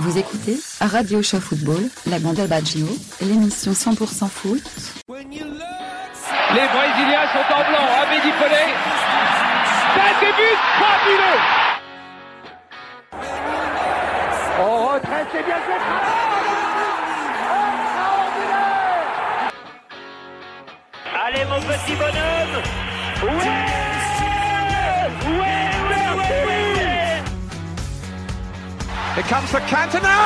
Vous écoutez Radio Show Football, la bande Baggio, l'émission 100% foot. Les Brésiliens sont en blanc, Abedi Pelé. Ça débute fabuleux En retraite, c'est bien fait. Allez mon petit bonhomme. Ouais, ouais, ouais Here comes the Cantona!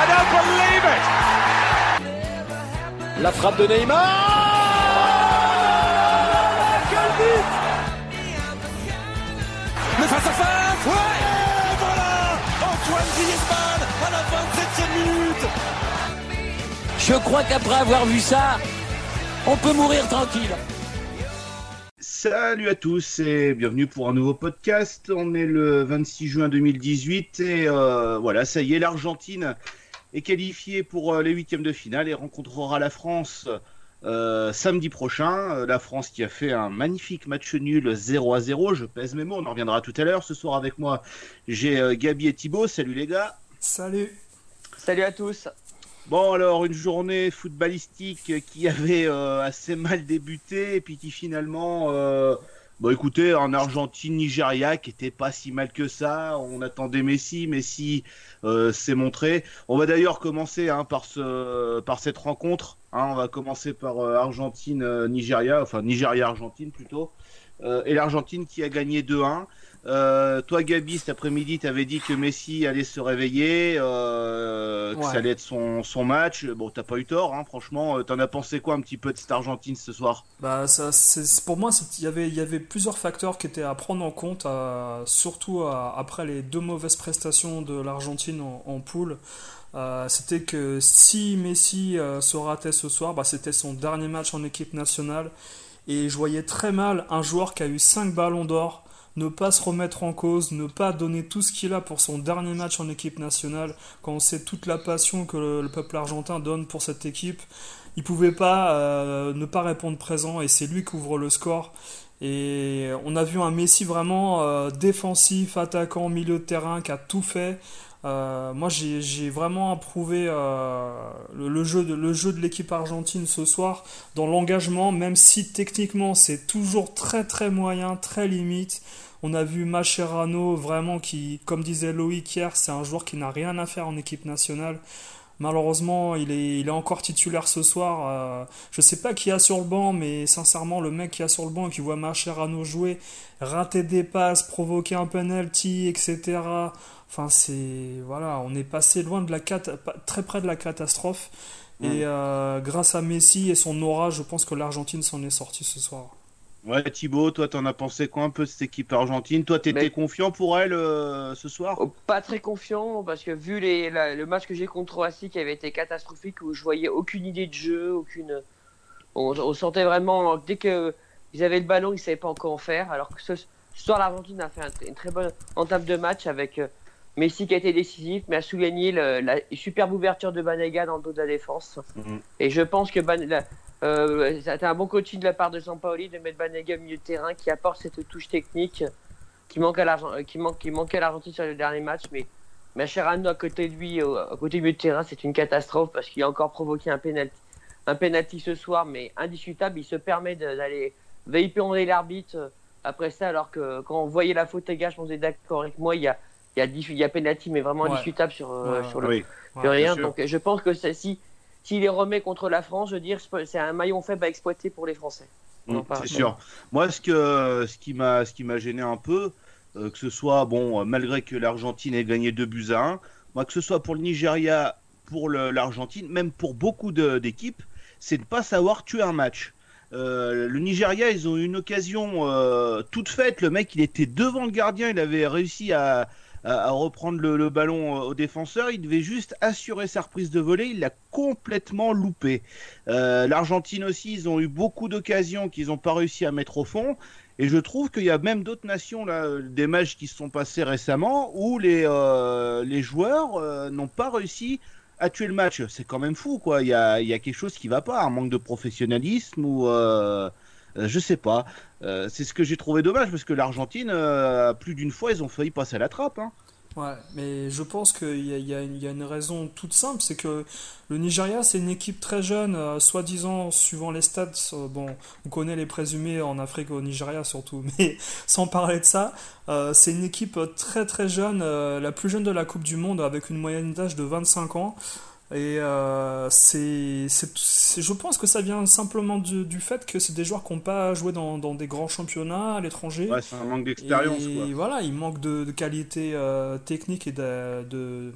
I don't believe it! La frappe de Neymar! Quel but! Le face-à-face Ouais! Et voilà! Antoine Griezmann à la 27e minute! Je crois qu'après avoir vu ça, on peut mourir tranquille. Salut à tous et bienvenue pour un nouveau podcast. On est le 26 juin 2018 et euh, voilà, ça y est, l'Argentine est qualifiée pour euh, les huitièmes de finale et rencontrera la France euh, samedi prochain. La France qui a fait un magnifique match nul 0 à 0. Je pèse mes mots, on en reviendra tout à l'heure. Ce soir avec moi, j'ai euh, Gabi et Thibaut. Salut les gars. Salut. Salut à tous. Bon alors une journée footballistique qui avait euh, assez mal débuté et puis qui finalement, euh, bon écoutez, en Argentine-Nigeria qui était pas si mal que ça. On attendait Messi, Messi euh, s'est montré. On va d'ailleurs commencer hein, par ce, par cette rencontre. hein. on va commencer par euh, Argentine-Nigeria, enfin Nigeria-Argentine plutôt. Euh, et l'Argentine qui a gagné 2-1. Euh, toi, Gabi, cet après-midi, tu avais dit que Messi allait se réveiller, euh, que Ouais. ça allait être son, son match. Bon, t'as pas eu tort, hein, franchement. Euh, T'en as pensé quoi un petit peu de cette Argentine ce soir? Bah, ça, pour moi, il y avait, il y avait plusieurs facteurs qui étaient à prendre en compte, surtout après les deux mauvaises prestations de l'Argentine en, en poule. Euh, c'était que si Messi se ratait ce soir, bah, c'était son dernier match en équipe nationale. Et je voyais très mal un joueur qui a eu 5 ballons d'or ne pas se remettre en cause, ne pas donner tout ce qu'il a pour son dernier match en équipe nationale, quand on sait toute la passion que le, le peuple argentin donne pour cette équipe. Il pouvait pas euh, ne pas répondre présent et c'est lui qui ouvre le score. Et on a vu un Messi vraiment euh, défensif, attaquant, milieu de terrain, qui a tout fait. Euh, moi, j'ai vraiment approuvé euh, le, jeu de, le jeu de l'équipe argentine ce soir dans l'engagement, même si techniquement c'est toujours très très moyen, très limite. On a vu Mascherano vraiment qui, comme disait Loïc hier, c'est un joueur qui n'a rien à faire en équipe nationale. Malheureusement, il est, il est encore titulaire ce soir. Euh, je sais pas qui a sur le banc, mais sincèrement, le mec qui a sur le banc et qui voit Mascherano jouer, rater des passes, provoquer un penalty, etc. Enfin, c'est voilà, on est passé loin de la très près de la catastrophe. Et euh, grâce à Messi et son aura, je pense que l'Argentine s'en est sortie ce soir. Ouais, Thibaut, toi, t'en as pensé quoi un peu de cette équipe argentine? Toi, t'étais Mais- confiant pour elle euh, ce soir? Oh, Pas très confiant parce que vu les, la- le match que j'ai contre Croatie qui avait été catastrophique où je voyais aucune idée de jeu, aucune. On, on sentait vraiment dès que ils avaient le ballon, ils savaient pas encore en faire. Alors que ce, ce soir, l'Argentine a fait un- une très bonne entame de match avec euh, Messi qui a été décisif, mais a souligné le- la superbe ouverture de Banega dans le dos de la défense. Mhm. Et je pense que la- euh, ça a été un bon coaching de la part de Sampaoli de mettre Banega au milieu de terrain qui apporte cette touche technique qui manque à l'Argent- euh, qui manque qui manquait à l'Argentine sur le dernier match mais Mascherano à côté de lui au- à côté du milieu de terrain c'est une catastrophe parce qu'il a encore provoqué un penalty un penalty ce soir mais indiscutable il se permet d'aller véhiculer l'arbitre euh, après ça alors que quand on voyait la faute gage on était d'accord avec moi il y a y a, y a penalty mais vraiment Ouais. indiscutable sur, euh, Ouais, sur le Oui, rien donc je pense que c'est- si s'il les remet contre la France je veux dire c'est un maillon faible à exploiter pour les Français Mm, c'est sûr. Moi, ce que ce qui m'a ce qui m'a gêné un peu, euh, que ce soit bon, euh, malgré que l'Argentine ait gagné 2 buts à 1, moi que ce soit pour le Nigeria, pour l'Argentine, même pour beaucoup de- d'équipes, c'est de pas savoir tuer un match. Euh, le Nigeria, ils ont eu une occasion euh, toute faite. Le mec, il était devant le gardien, il avait réussi à, à, reprendre le, ballon euh, au défenseur. Il devait juste assurer sa reprise de volée. Il l'a complètement loupé. Euh, L'Argentine aussi, ils ont eu beaucoup d'occasions qu'ils n'ont pas réussi à mettre au fond. Et je trouve qu'il y a même d'autres nations, là, des matchs qui se sont passés récemment, où les, euh, les joueurs n'ont pas réussi à tuer le match. C'est quand même fou, quoi. Il y a, il y a quelque chose qui va pas, un manque de professionnalisme ou je sais pas. Euh, c'est ce que j'ai trouvé dommage parce que l'Argentine, euh, plus d'une fois, ils ont failli passer à la trappe. Hein. Ouais, mais je pense qu'il y, a une raison toute simple, c'est que le Nigeria, c'est une équipe très jeune, euh, soi-disant, suivant les stats, euh, bon, on connaît les présumés en Afrique, au Nigeria surtout, mais sans parler de ça, euh, c'est une équipe très très jeune, euh, la plus jeune de la Coupe du Monde, avec une moyenne d'âge de 25 ans. Et euh, c'est, je pense que ça vient simplement du, du fait que c'est des joueurs qui n'ont pas joué dans, dans, des grands championnats à l'étranger. Ouais, c'est un manque d'expérience. Voilà, il manque de, de qualité euh, technique et de, de,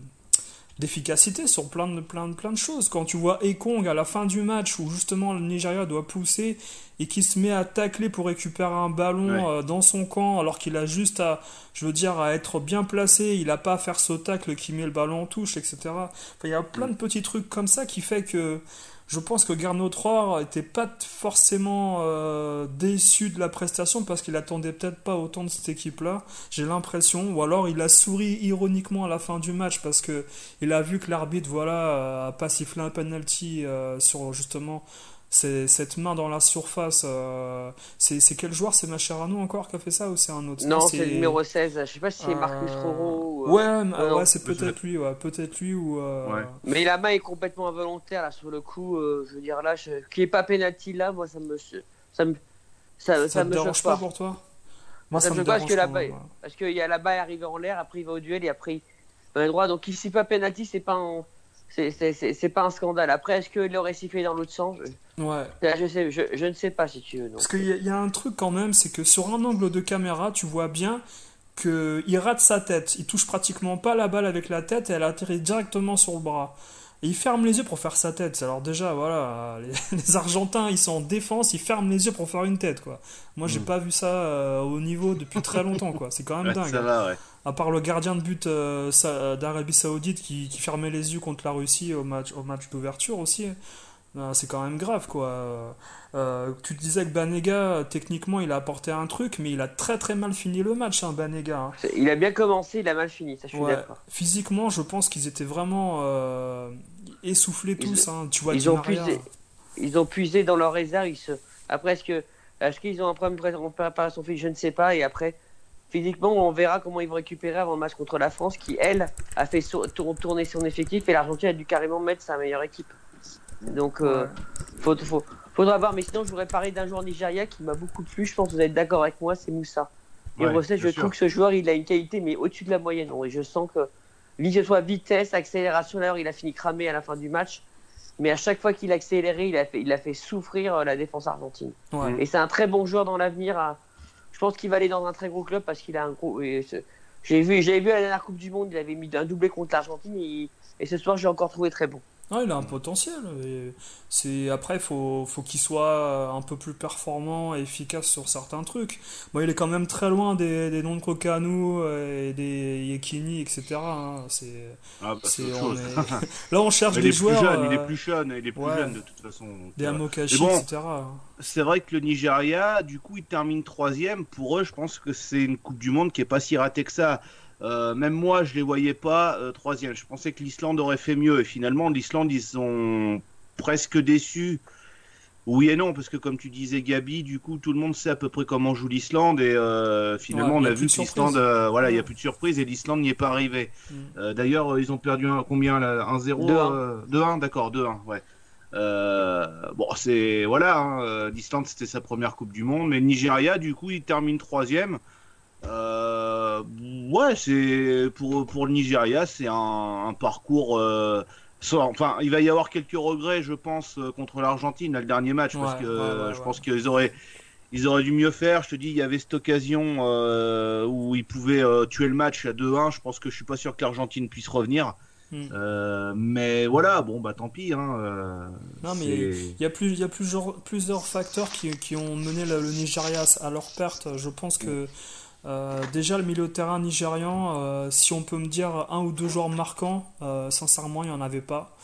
d'efficacité sur plein de, plein, de, plein de choses. Quand tu vois Ekong à la fin du match où justement le Nigeria doit pousser et qui se met à tacler pour récupérer un ballon Ouais. euh, dans son camp alors qu'il a juste à, je veux dire, à être bien placé, il n'a pas à faire ce tacle qui met le ballon en touche, etc. Enfin, il y a plein de petits trucs comme ça qui fait que je pense que Garneau 3 était pas forcément euh, déçu de la prestation parce qu'il attendait peut-être pas autant de cette équipe-là. J'ai l'impression, ou alors il a souri ironiquement à la fin du match parce que il a vu que l'arbitre, voilà, euh, a pas sifflé un penalty euh, sur justement c'est- cette main dans la surface. euh, c'est quel joueur? C'est Mascherano encore qui a fait ça ou c'est un autre? Non, c'est le numéro 16. Je sais pas si c'est Marcus Euh, Roro. ou, euh, Ouais, c'est peut-être lui, ouais, peut-être lui ou. euh, Ouais. Mais la main est complètement involontaire là sur le coup. euh, je veux dire là, je... n'y ait pas penalty là, moi ça me ça me ça, Ça, ça te me dérange pas pas. pour toi? Moi, Ça ça, me me choque pas parce dérange que la parce qu'il y a la balle arrivée en l'air, après il va au duel et après il va droit. Donc ici pas penalty, c'est pas un... c'est c'est- c'est- c'est pas un scandale. Après est-ce qu'il aurait sifflé dans l'autre sens? Ouais. Là, je sais, je, je ne sais pas si tu veux. donc. Parce qu'il y, y a un truc quand même, c'est que sur un angle de caméra, tu vois bien qu'il rate sa tête. Il touche pratiquement pas la balle avec la tête et elle atterrit directement sur le bras. Et il ferme les yeux pour faire sa tête. Alors déjà, voilà, les, les Argentins, ils sont en défense, ils ferment les yeux pour faire une tête, quoi. Moi, j'ai Mm. pas vu ça euh, au niveau depuis très longtemps, quoi. C'est quand même Ouais, dingue. ça va, ouais. À part le gardien de but euh, d'Arabie Saoudite qui, qui fermait les yeux contre la Russie au match, au match d'ouverture aussi. Euh, C'est quand même grave quoi. Euh, tu disais que Banega, techniquement, il a apporté un truc, mais il a très très mal fini le match, hein, Banega. hein. Il a bien commencé, il a mal fini, ça je suis Ouais. d'accord. Physiquement, je pense qu'ils étaient vraiment euh, essoufflés Ils- tous. hein. Tu vois, ils ont puisé. Ils ont puisé dans leur réserve. Ils se... Après, est-ce que est-ce qu'ils ont un problème de préparation physique Je ne sais pas. Et après, physiquement, on verra comment ils vont récupérer avant le match contre la France, qui elle a fait tourner son effectif et l'Argentine a dû carrément mettre sa meilleure équipe. Donc, euh, Ouais. faut, faut- faudra voir. Mais sinon, je voudrais parler d'un joueur Nigeria qui m'a beaucoup plu. Je pense que vous êtes d'accord avec moi. C'est Moussa. Et Ouais, Rosset, je trouve que ce joueur, il a une qualité, mais au-dessus de la moyenne. Et je sens que, que ce soit vitesse, accélération, d'ailleurs, il a fini cramé à la fin du match. Mais à chaque fois qu'il a accéléré, il a fait, il a fait souffrir euh, la défense argentine. Ouais. Et c'est un très bon joueur dans l'avenir. à- Je pense qu'il va aller dans un très gros club parce qu'il a un gros. J'ai vu, j'avais vu la dernière Coupe du Monde, il avait mis un doublé contre l'Argentine et ce soir, j'ai encore trouvé très bon. Ouais, il a un potentiel. C'est après, faut faut qu'il soit un peu plus performant et efficace sur certains trucs. Bon, il est quand même très loin des, des noms de Kokanu et des Yekini, etc. hein. C'est Ah, bah, on est- là on cherche des joueurs, jeune, il est euh, plus jeune, il est plus ouais. jeune de toute façon. donc, des euh, Mais bon, etc. c'est vrai que le Nigeria, du coup, il termine troisième. Pour eux, je pense que c'est une Coupe du Monde qui est pas si ratée que ça. Euh, même moi, je les voyais pas euh, troisième. Je pensais que l'Islande aurait fait mieux. Et finalement, l'Islande, ils sont presque déçus. Oui et non, parce que comme tu disais, Gabi, du coup, tout le monde sait à peu près comment joue l'Islande. Et euh, finalement, Ouais, on a vu que l'Islande, voilà, il y a plus de surprise et l'Islande n'y est pas arrivée. Mm. D'ailleurs, ils ont perdu un, combien là 1-0 2-1. euh, 2-1, d'accord, 2-1, ouais. Euh, bon, c'est voilà, hein, l'Islande c'était sa première Coupe du Monde, mais Nigeria, du coup, il termine troisième. Euh, ouais, c'est pour pour le Nigeria, c'est un, un parcours. euh, sans- enfin, il va y avoir quelques regrets, je pense, euh, contre l'Argentine, le dernier match, parce que ouais, ouais, je pense qu'ils auraient ils auraient dû mieux faire. Je te dis, il y avait cette occasion euh, où ils pouvaient tuer le match à 2-1. Je pense que je suis pas sûr que l'Argentine puisse revenir. Mm. Euh, mais voilà, bon bah tant pis. Hein, euh, Non, mais c'est- Il y a, plus, il y a plusieurs, plusieurs facteurs qui, qui ont mené le, le Nigeria à leur perte. Je pense que euh, déjà le milieu de terrain nigérian, euh, si on peut me dire un ou deux joueurs marquants, euh, sincèrement, il n'y en avait pas.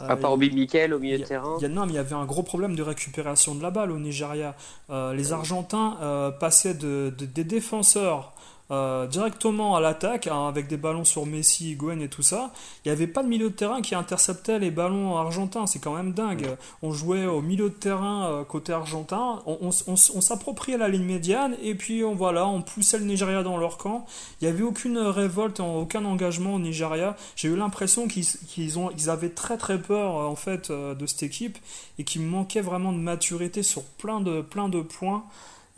À part Obi Mikel au milieu il y de a- terrain. a- non, mais il y avait un gros problème de récupération de la balle au Nigeria. Les Argentins passaient de, de- des défenseurs euh, directement à l'attaque hein, avec des ballons sur Messi, Higuain et tout ça. Il n'y avait pas de milieu de terrain qui interceptait les ballons argentins. C'est quand même dingue. On jouait au milieu de terrain euh, côté argentin. On, on, on, on s'appropriait la ligne médiane et puis on, voilà, on poussait le Nigeria dans leur camp. Il n'y avait aucune révolte, aucun engagement au Nigeria. J'ai eu l'impression qu'ils ont, ils avaient très très peur en fait de cette équipe et qu'il manquait vraiment de maturité sur plein de, plein de points.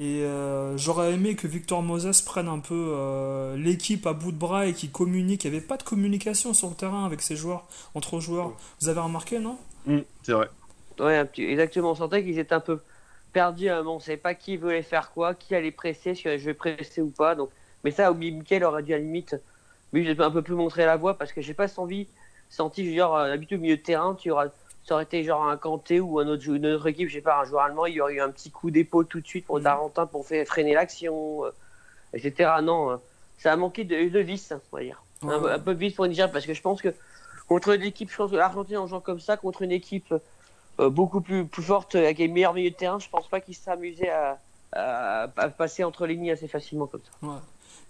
Et euh, j'aurais aimé que Victor Moses prenne un peu euh, l'équipe à bout de bras et qu'il communique. Il n'y avait pas de communication sur le terrain avec ses joueurs, entre joueurs. Vous avez remarqué, non? Mmh, C'est vrai. Ouais, exactement. On sentait qu'ils étaient un peu perdus. Hein. on ne savait pas qui voulait faire quoi, qui allait presser, si je vais presser ou pas. Donc, mais ça, Mikel aurait dû à la limite lui, un peu plus montrer la voie parce que j'ai pas senti, senti genre, d'habitude au milieu de terrain, tu auras ça aurait été genre un Kanté ou un autre, une autre équipe, je sais pas, un joueur allemand, il y aurait eu un petit coup d'épaule tout de suite pour Darentin pour faire freiner l'action, euh, etc. Non, euh, ça a manqué de, de vis, on va dire. Un, peu de vis pour Niger parce que je pense que contre une équipe, je pense que l'Argentine en jouant comme ça, contre une équipe euh, beaucoup plus, plus forte, avec les meilleurs milieux de terrain, je pense pas qu'ils s'amusaient à, à, à, passer entre les lignes assez facilement comme ça. Ouais.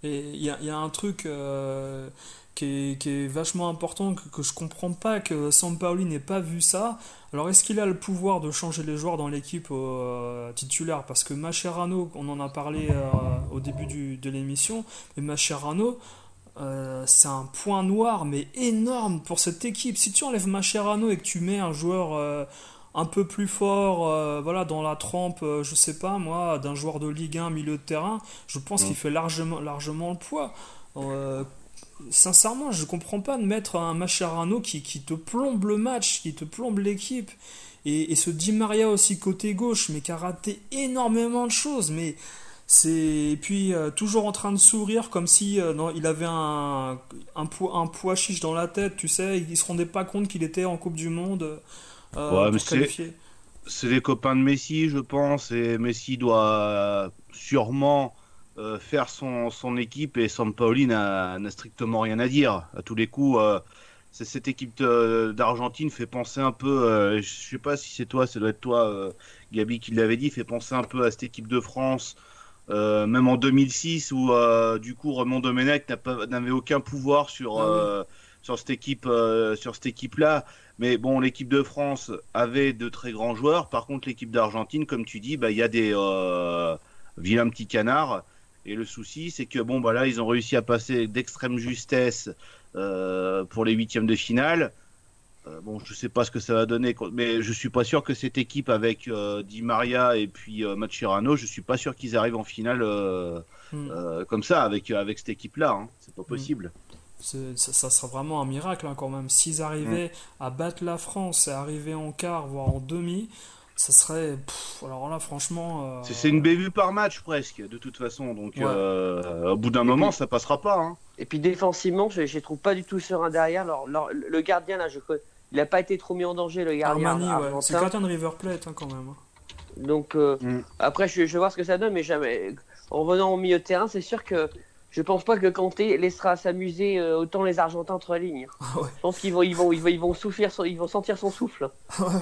Et il y, y a, un truc qui est, qui est, vachement important, que, que je comprends pas que Sampaoli n'ait pas vu ça. Alors est-ce qu'il a le pouvoir de changer les joueurs dans l'équipe euh, titulaire? Parce que Macherano, on en a parlé euh, au début du, de l'émission, mais Macherano, euh, c'est un point noir, mais énorme pour cette équipe. Si tu enlèves Macherano et que tu mets un joueur un peu plus fort, voilà, dans la trempe, je sais pas moi, d'un joueur de Ligue 1 milieu de terrain, je pense mmh. qu'il fait largement, largement le poids. Euh, sincèrement, je comprends pas de mettre un Macharano qui, qui te plombe le match, qui te plombe l'équipe. Et, et, ce Di Maria aussi côté gauche, mais qui a raté énormément de choses. Mais c'est et puis euh, toujours en train de sourire comme si euh, non, il avait un, un, poids, un poids chiche dans la tête, tu sais. Il se rendait pas compte qu'il était en Coupe du Monde. Euh, ouais, c'est les copains de Messi, je pense. Et Messi doit sûrement euh, faire son, son, équipe et Sampaoli n'a strictement rien à dire. À tous les coups, euh, cette équipe d'Argentine fait penser un peu, euh, je sais pas si c'est toi, ça doit être toi, euh, Gabi, qui l'avait dit, fait penser un peu à cette équipe de France, même en 2006, où du coup Raymond Domenech n'avait aucun pouvoir sur, ah oui. sur cette équipe, sur cette équipe-là. Mais bon, l'équipe de France avait de très grands joueurs. Par contre, l'équipe d'Argentine, comme tu dis, bah, il y a des vilains petits canards. Et le souci, c'est que bon, bah là, ils ont réussi à passer d'extrême justesse euh, pour les huitièmes de finale. Euh, bon, je sais pas ce que ça va donner, mais je suis pas sûr que cette équipe avec euh, Di Maria et puis euh, Mascherano, je suis pas sûr qu'ils arrivent en finale mm. comme ça avec avec cette équipe-là. Hein. C'est pas possible. Mm. Ça, ça sera vraiment un miracle hein, quand même. S'ils arrivaient mm. à battre la France et arriver en quart, voire en demi, ça serait. Pff, alors là, franchement. Euh... C'est une bévue par match presque, de toute façon. Donc, ouais. euh, au bout d'un moment, puis, ça passera pas. Hein. Et puis défensivement, je ne trouve pas du tout serein derrière. Alors, alors, le gardien, là, je... il n'a pas été trop mis en danger, le gardien. Armani, ouais. C'est gardien de River Plate, hein, quand même. Donc, euh, mm. après, je, je, vais voir ce que ça donne, mais jamais. En revenant au milieu de terrain, c'est sûr que je pense pas que Kanté laissera s'amuser euh, autant les Argentins entre les lignes. Ah ouais. Je pense qu'ils vont, ils vont, ils vont, ils vont souffrir, ils vont sentir son souffle. Ouais, ouais.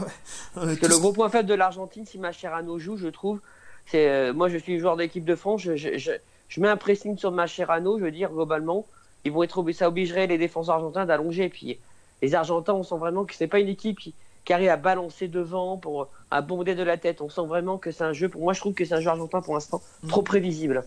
Parce que le gros point faible de l'Argentine, si Mascherano joue, je trouve, c'est euh, moi, je suis joueur d'équipe de France, je, je, je, je, mets un pressing sur Mascherano, je veux dire globalement, ils vont être ça obligerait les défenseurs argentins d'allonger. Puis les Argentins, on sent vraiment que c'est pas une équipe qui, qui arrive à balancer devant pour à bonder de la tête. On sent vraiment que c'est un jeu. Pour moi, je trouve que c'est un jeu argentin pour l'instant mmh. trop prévisible.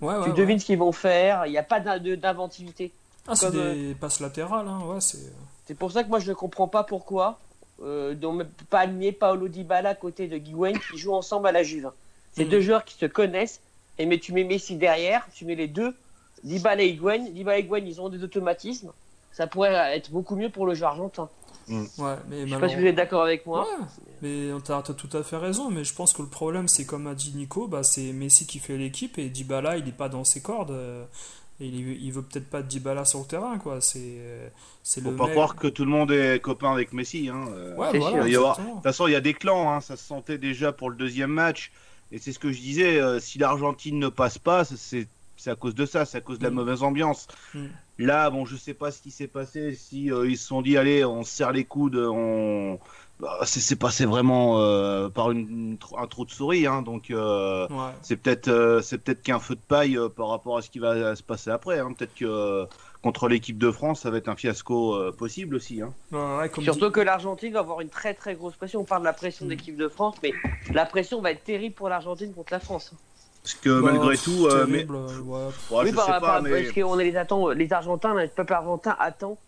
Ouais, ouais, tu devines ouais. ce qu'ils vont faire, il n'y a pas d'inventivité. Ah, c'est des euh... passes latérales, hein. ouais, c'est. C'est pour ça que moi je ne comprends pas pourquoi euh, donc pas aligner Paolo Dybala à côté de Guiguen qui jouent ensemble à la Juve. C'est mmh. deux joueurs qui se connaissent, et mais tu mets Messi derrière, tu mets les deux, Dybala et Higuain. Dybala et Higuain, ils ont des automatismes. Ça pourrait être beaucoup mieux pour le jeu argentin. Mmh. Ouais, mais je sais pas si vous êtes d'accord avec moi. Ouais, mais tu as, tout à fait raison. Mais je pense que le problème, c'est comme a dit Nico, bah, c'est Messi qui fait l'équipe et Dybala, il n'est pas dans ses cordes. Euh, et il, il veut peut-être pas de Dybala sur le terrain, quoi. C'est, c'est Faut le. pas mec... croire que tout le monde est copain avec Messi. Hein. Ouais, voilà, il avoir... De toute façon, il y a des clans. Hein. Ça se sentait déjà pour le deuxième match. Et c'est ce que je disais. Euh, si l'Argentine ne passe pas, c'est c'est à cause de ça, c'est à cause de la mmh. mauvaise ambiance. Mmh. Là, bon, je sais pas ce qui s'est passé, si euh, ils se sont dit, allez, on se serre les coudes, on, bah, c'est passé vraiment euh, par une, un trou de souris, hein, donc euh, Ouais. c'est peut-être euh, c'est peut-être qu'un feu de paille euh, par rapport à ce qui va se passer après. Hein. Peut-être que euh, contre l'équipe de France, ça va être un fiasco euh, possible aussi. Hein. Ouais, ouais, comme Surtout dit- que l'Argentine va avoir une très très grosse pression. On parle de la pression de l'équipe de France, mais la pression va être terrible pour l'Argentine contre la France. Parce que Bah, malgré tout, euh, mais terrible, ouais. Ouais, oui, je par, sais pas, par- mais parce qu'on est les attend, les Argentins, le peuple argentin attend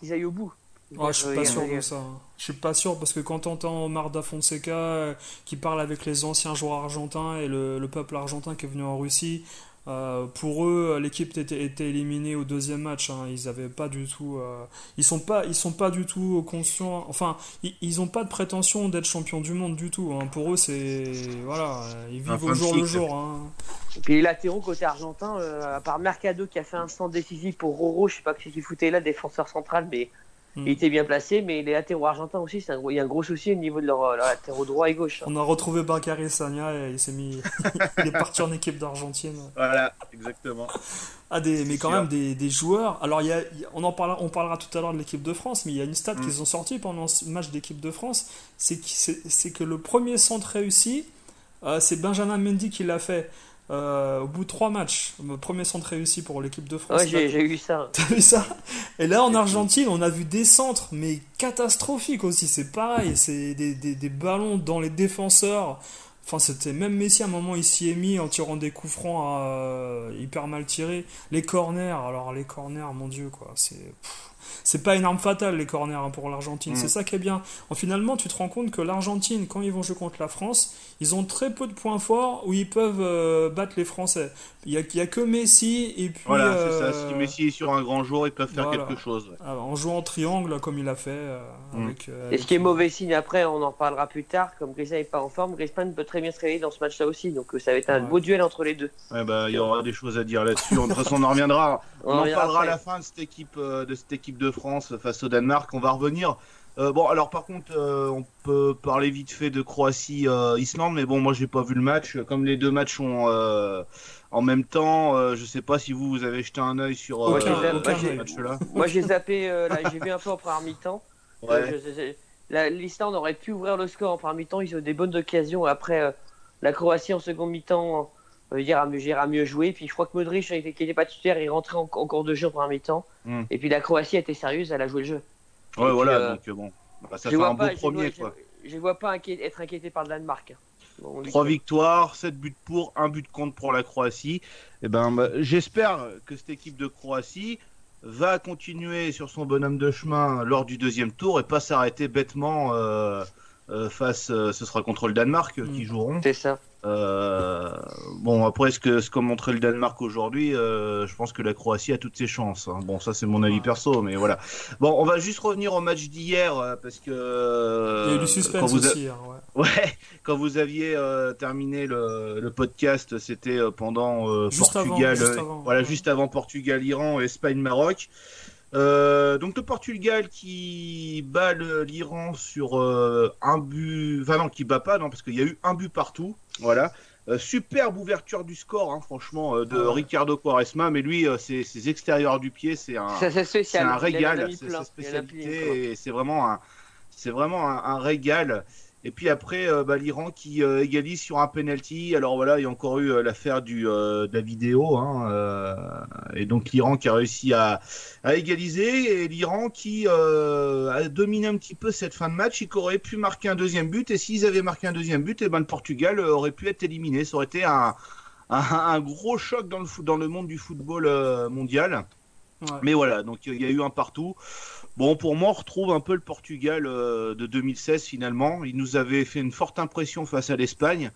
qu'ils aillent au bout. Ouais, je suis Euh, pas sûr de ça. Je suis pas sûr parce que quand t'entends Marda Fonseca euh, qui parle avec les anciens joueurs argentins et le, le peuple argentin qui est venu en Russie, euh, pour eux, l'équipe était, était éliminée au deuxième match. hein. Ils avaient pas du tout, euh, ils sont pas, ils sont pas du tout conscients. Enfin, ils, ils ont pas de prétention d'être champions du monde du tout. hein. Pour eux, c'est voilà, ils vivent au jour le jour. hein. Et puis les latéraux côté argentin, euh, à part Mercado qui a fait un centre décisif pour Roro, je sais pas qui qu'il foutait là, défenseur central, mais Mm. il était bien placé. Mais les latéraux argentins aussi, c'est un il y a un gros souci au niveau de leur, leur latéraux droit et gauche. hein. On a retrouvé Bakary Sagna et il s'est mis, il est parti en équipe d'Argentine. voilà, exactement. Ah, des, mais quand sûr. même des, des joueurs. Alors, il y a, on, en parlera, on parlera tout à l'heure de l'équipe de France, mais il y a une stat Mm. qu'ils ont sortie pendant ce match d'équipe de France c'est que, c'est- c'est que le premier centre réussi, euh, c'est Benjamin Mendy qui l'a fait euh, au bout de trois matchs. Le premier centre réussi pour l'équipe de France. Ouais, j'ai eu ça. T'as vu ça? Et là, en Argentine, on a vu des centres, mais catastrophiques aussi. C'est pareil, c'est des, des, des ballons dans les défenseurs. Enfin, c'était même Messi à un moment, il s'y est mis en tirant des coups francs euh, hyper mal tirés. Les corners, alors les corners, mon dieu, quoi. C'est. C'est pas une arme fatale, les corners, hein, pour l'Argentine. Mm. C'est ça qui est bien. En, finalement, tu te rends compte que l'Argentine, quand ils vont jouer contre la France, ils ont très peu de points forts où ils peuvent euh, battre les Français. Il y a, a que Messi et puis. Voilà, euh, c'est ça. Si Messi est sur un grand jour, ils peuvent faire voilà. quelque chose. ouais. ah, en jouant en triangle comme il a fait euh, Mm. avec, euh, Et ce qui est mauvais signe après, on en parlera plus tard, comme Griezmann n'est pas en forme, Griezmann peut très bien se réveiller dans ce match-là aussi. Donc euh, ça va être un Ouais. beau duel entre les deux. Ouais, bah, il y aura des choses à dire là-dessus. De toute façon, on en reviendra. On, en reviendra parlera à la fin de cette équipe, euh, de cette équipe de France face au Danemark. On va revenir. Euh, bon, alors par contre, euh, on peut parler vite fait de Croatie-Islande, mais bon, moi j'ai pas vu le match. Comme les deux matchs sont euh, en même temps, euh, je sais pas si vous, vous avez jeté un œil sur euh, Aucun- euh, aucun ce œil. match-là. Moi j'ai zappé, euh, là, j'ai vu un peu en première mi-temps. Ouais. Euh, la- L'Islande aurait pu ouvrir le score en première mi-temps, ils ont eu des bonnes occasions. Après, euh, la Croatie en seconde mi-temps, dire, a, mieux, a mieux joué. Puis je crois que Modric, était- qui n'était pas titulaire, est rentré en, en cours de jeu en première mi-temps. Mm. Et puis la Croatie été sérieuse, elle a joué le jeu. Ouais, voilà. euh, donc bon, bah, ça fait un beau pas, premier. vois- quoi. je- je vois pas inquiet- être inquiété par le Danemark. Bon, lui- Trois victoires, 7 buts pour, un but contre pour la Croatie. Et ben, bah, j'espère que cette équipe de Croatie va continuer sur son bonhomme de chemin lors du deuxième tour et pas s'arrêter bêtement euh, face. euh, ce sera contre le Danemark euh, qui Mm. joueront. C'est ça. Euh, bon, après, ce que ce qu'a montré le Danemark aujourd'hui, euh, je pense que la Croatie a toutes ses chances. hein. Bon, ça, c'est mon avis perso, mais voilà. Bon, on va juste revenir au match d'hier euh, parce que. il y a eu euh, du quand suspense vous a- aussi hein, ouais. Ouais, quand vous aviez euh, terminé le, le podcast, c'était euh, pendant euh, Juste avant, Portugal, juste euh, avant, voilà, ouais. juste avant Portugal, Iran, Espagne, Maroc. Euh, donc le Portugal qui bat l'Iran sur euh, un but, enfin non, qui bat pas, non, parce qu'il y a eu un but partout, voilà. Euh, superbe ouverture du score, hein, franchement, euh, de Ouais. Ricardo Quaresma, mais lui, euh, ses, ses extérieurs du pied, c'est un, Ça, c'est un régal, c'est sa spécialité et c'est vraiment un, c'est vraiment un, un régal. Et puis après, euh, bah, l'Iran qui euh, égalise sur un penalty. Alors voilà, il y a encore eu euh, l'affaire du de la vidéo, hein, et donc l'Iran qui a réussi à, à égaliser et l'Iran qui a dominé un petit peu cette fin de match et qui aurait pu marquer un deuxième but. Et s'ils avaient marqué un deuxième but, et ben le Portugal aurait pu être éliminé. Ça aurait été un, un, un gros choc dans le dans le monde du football mondial. Ouais. Mais voilà, donc il y a eu un partout. Bon, pour moi, on retrouve un peu le Portugal euh, de 2016 finalement. Il nous avait fait une forte impression face à l'Espagne.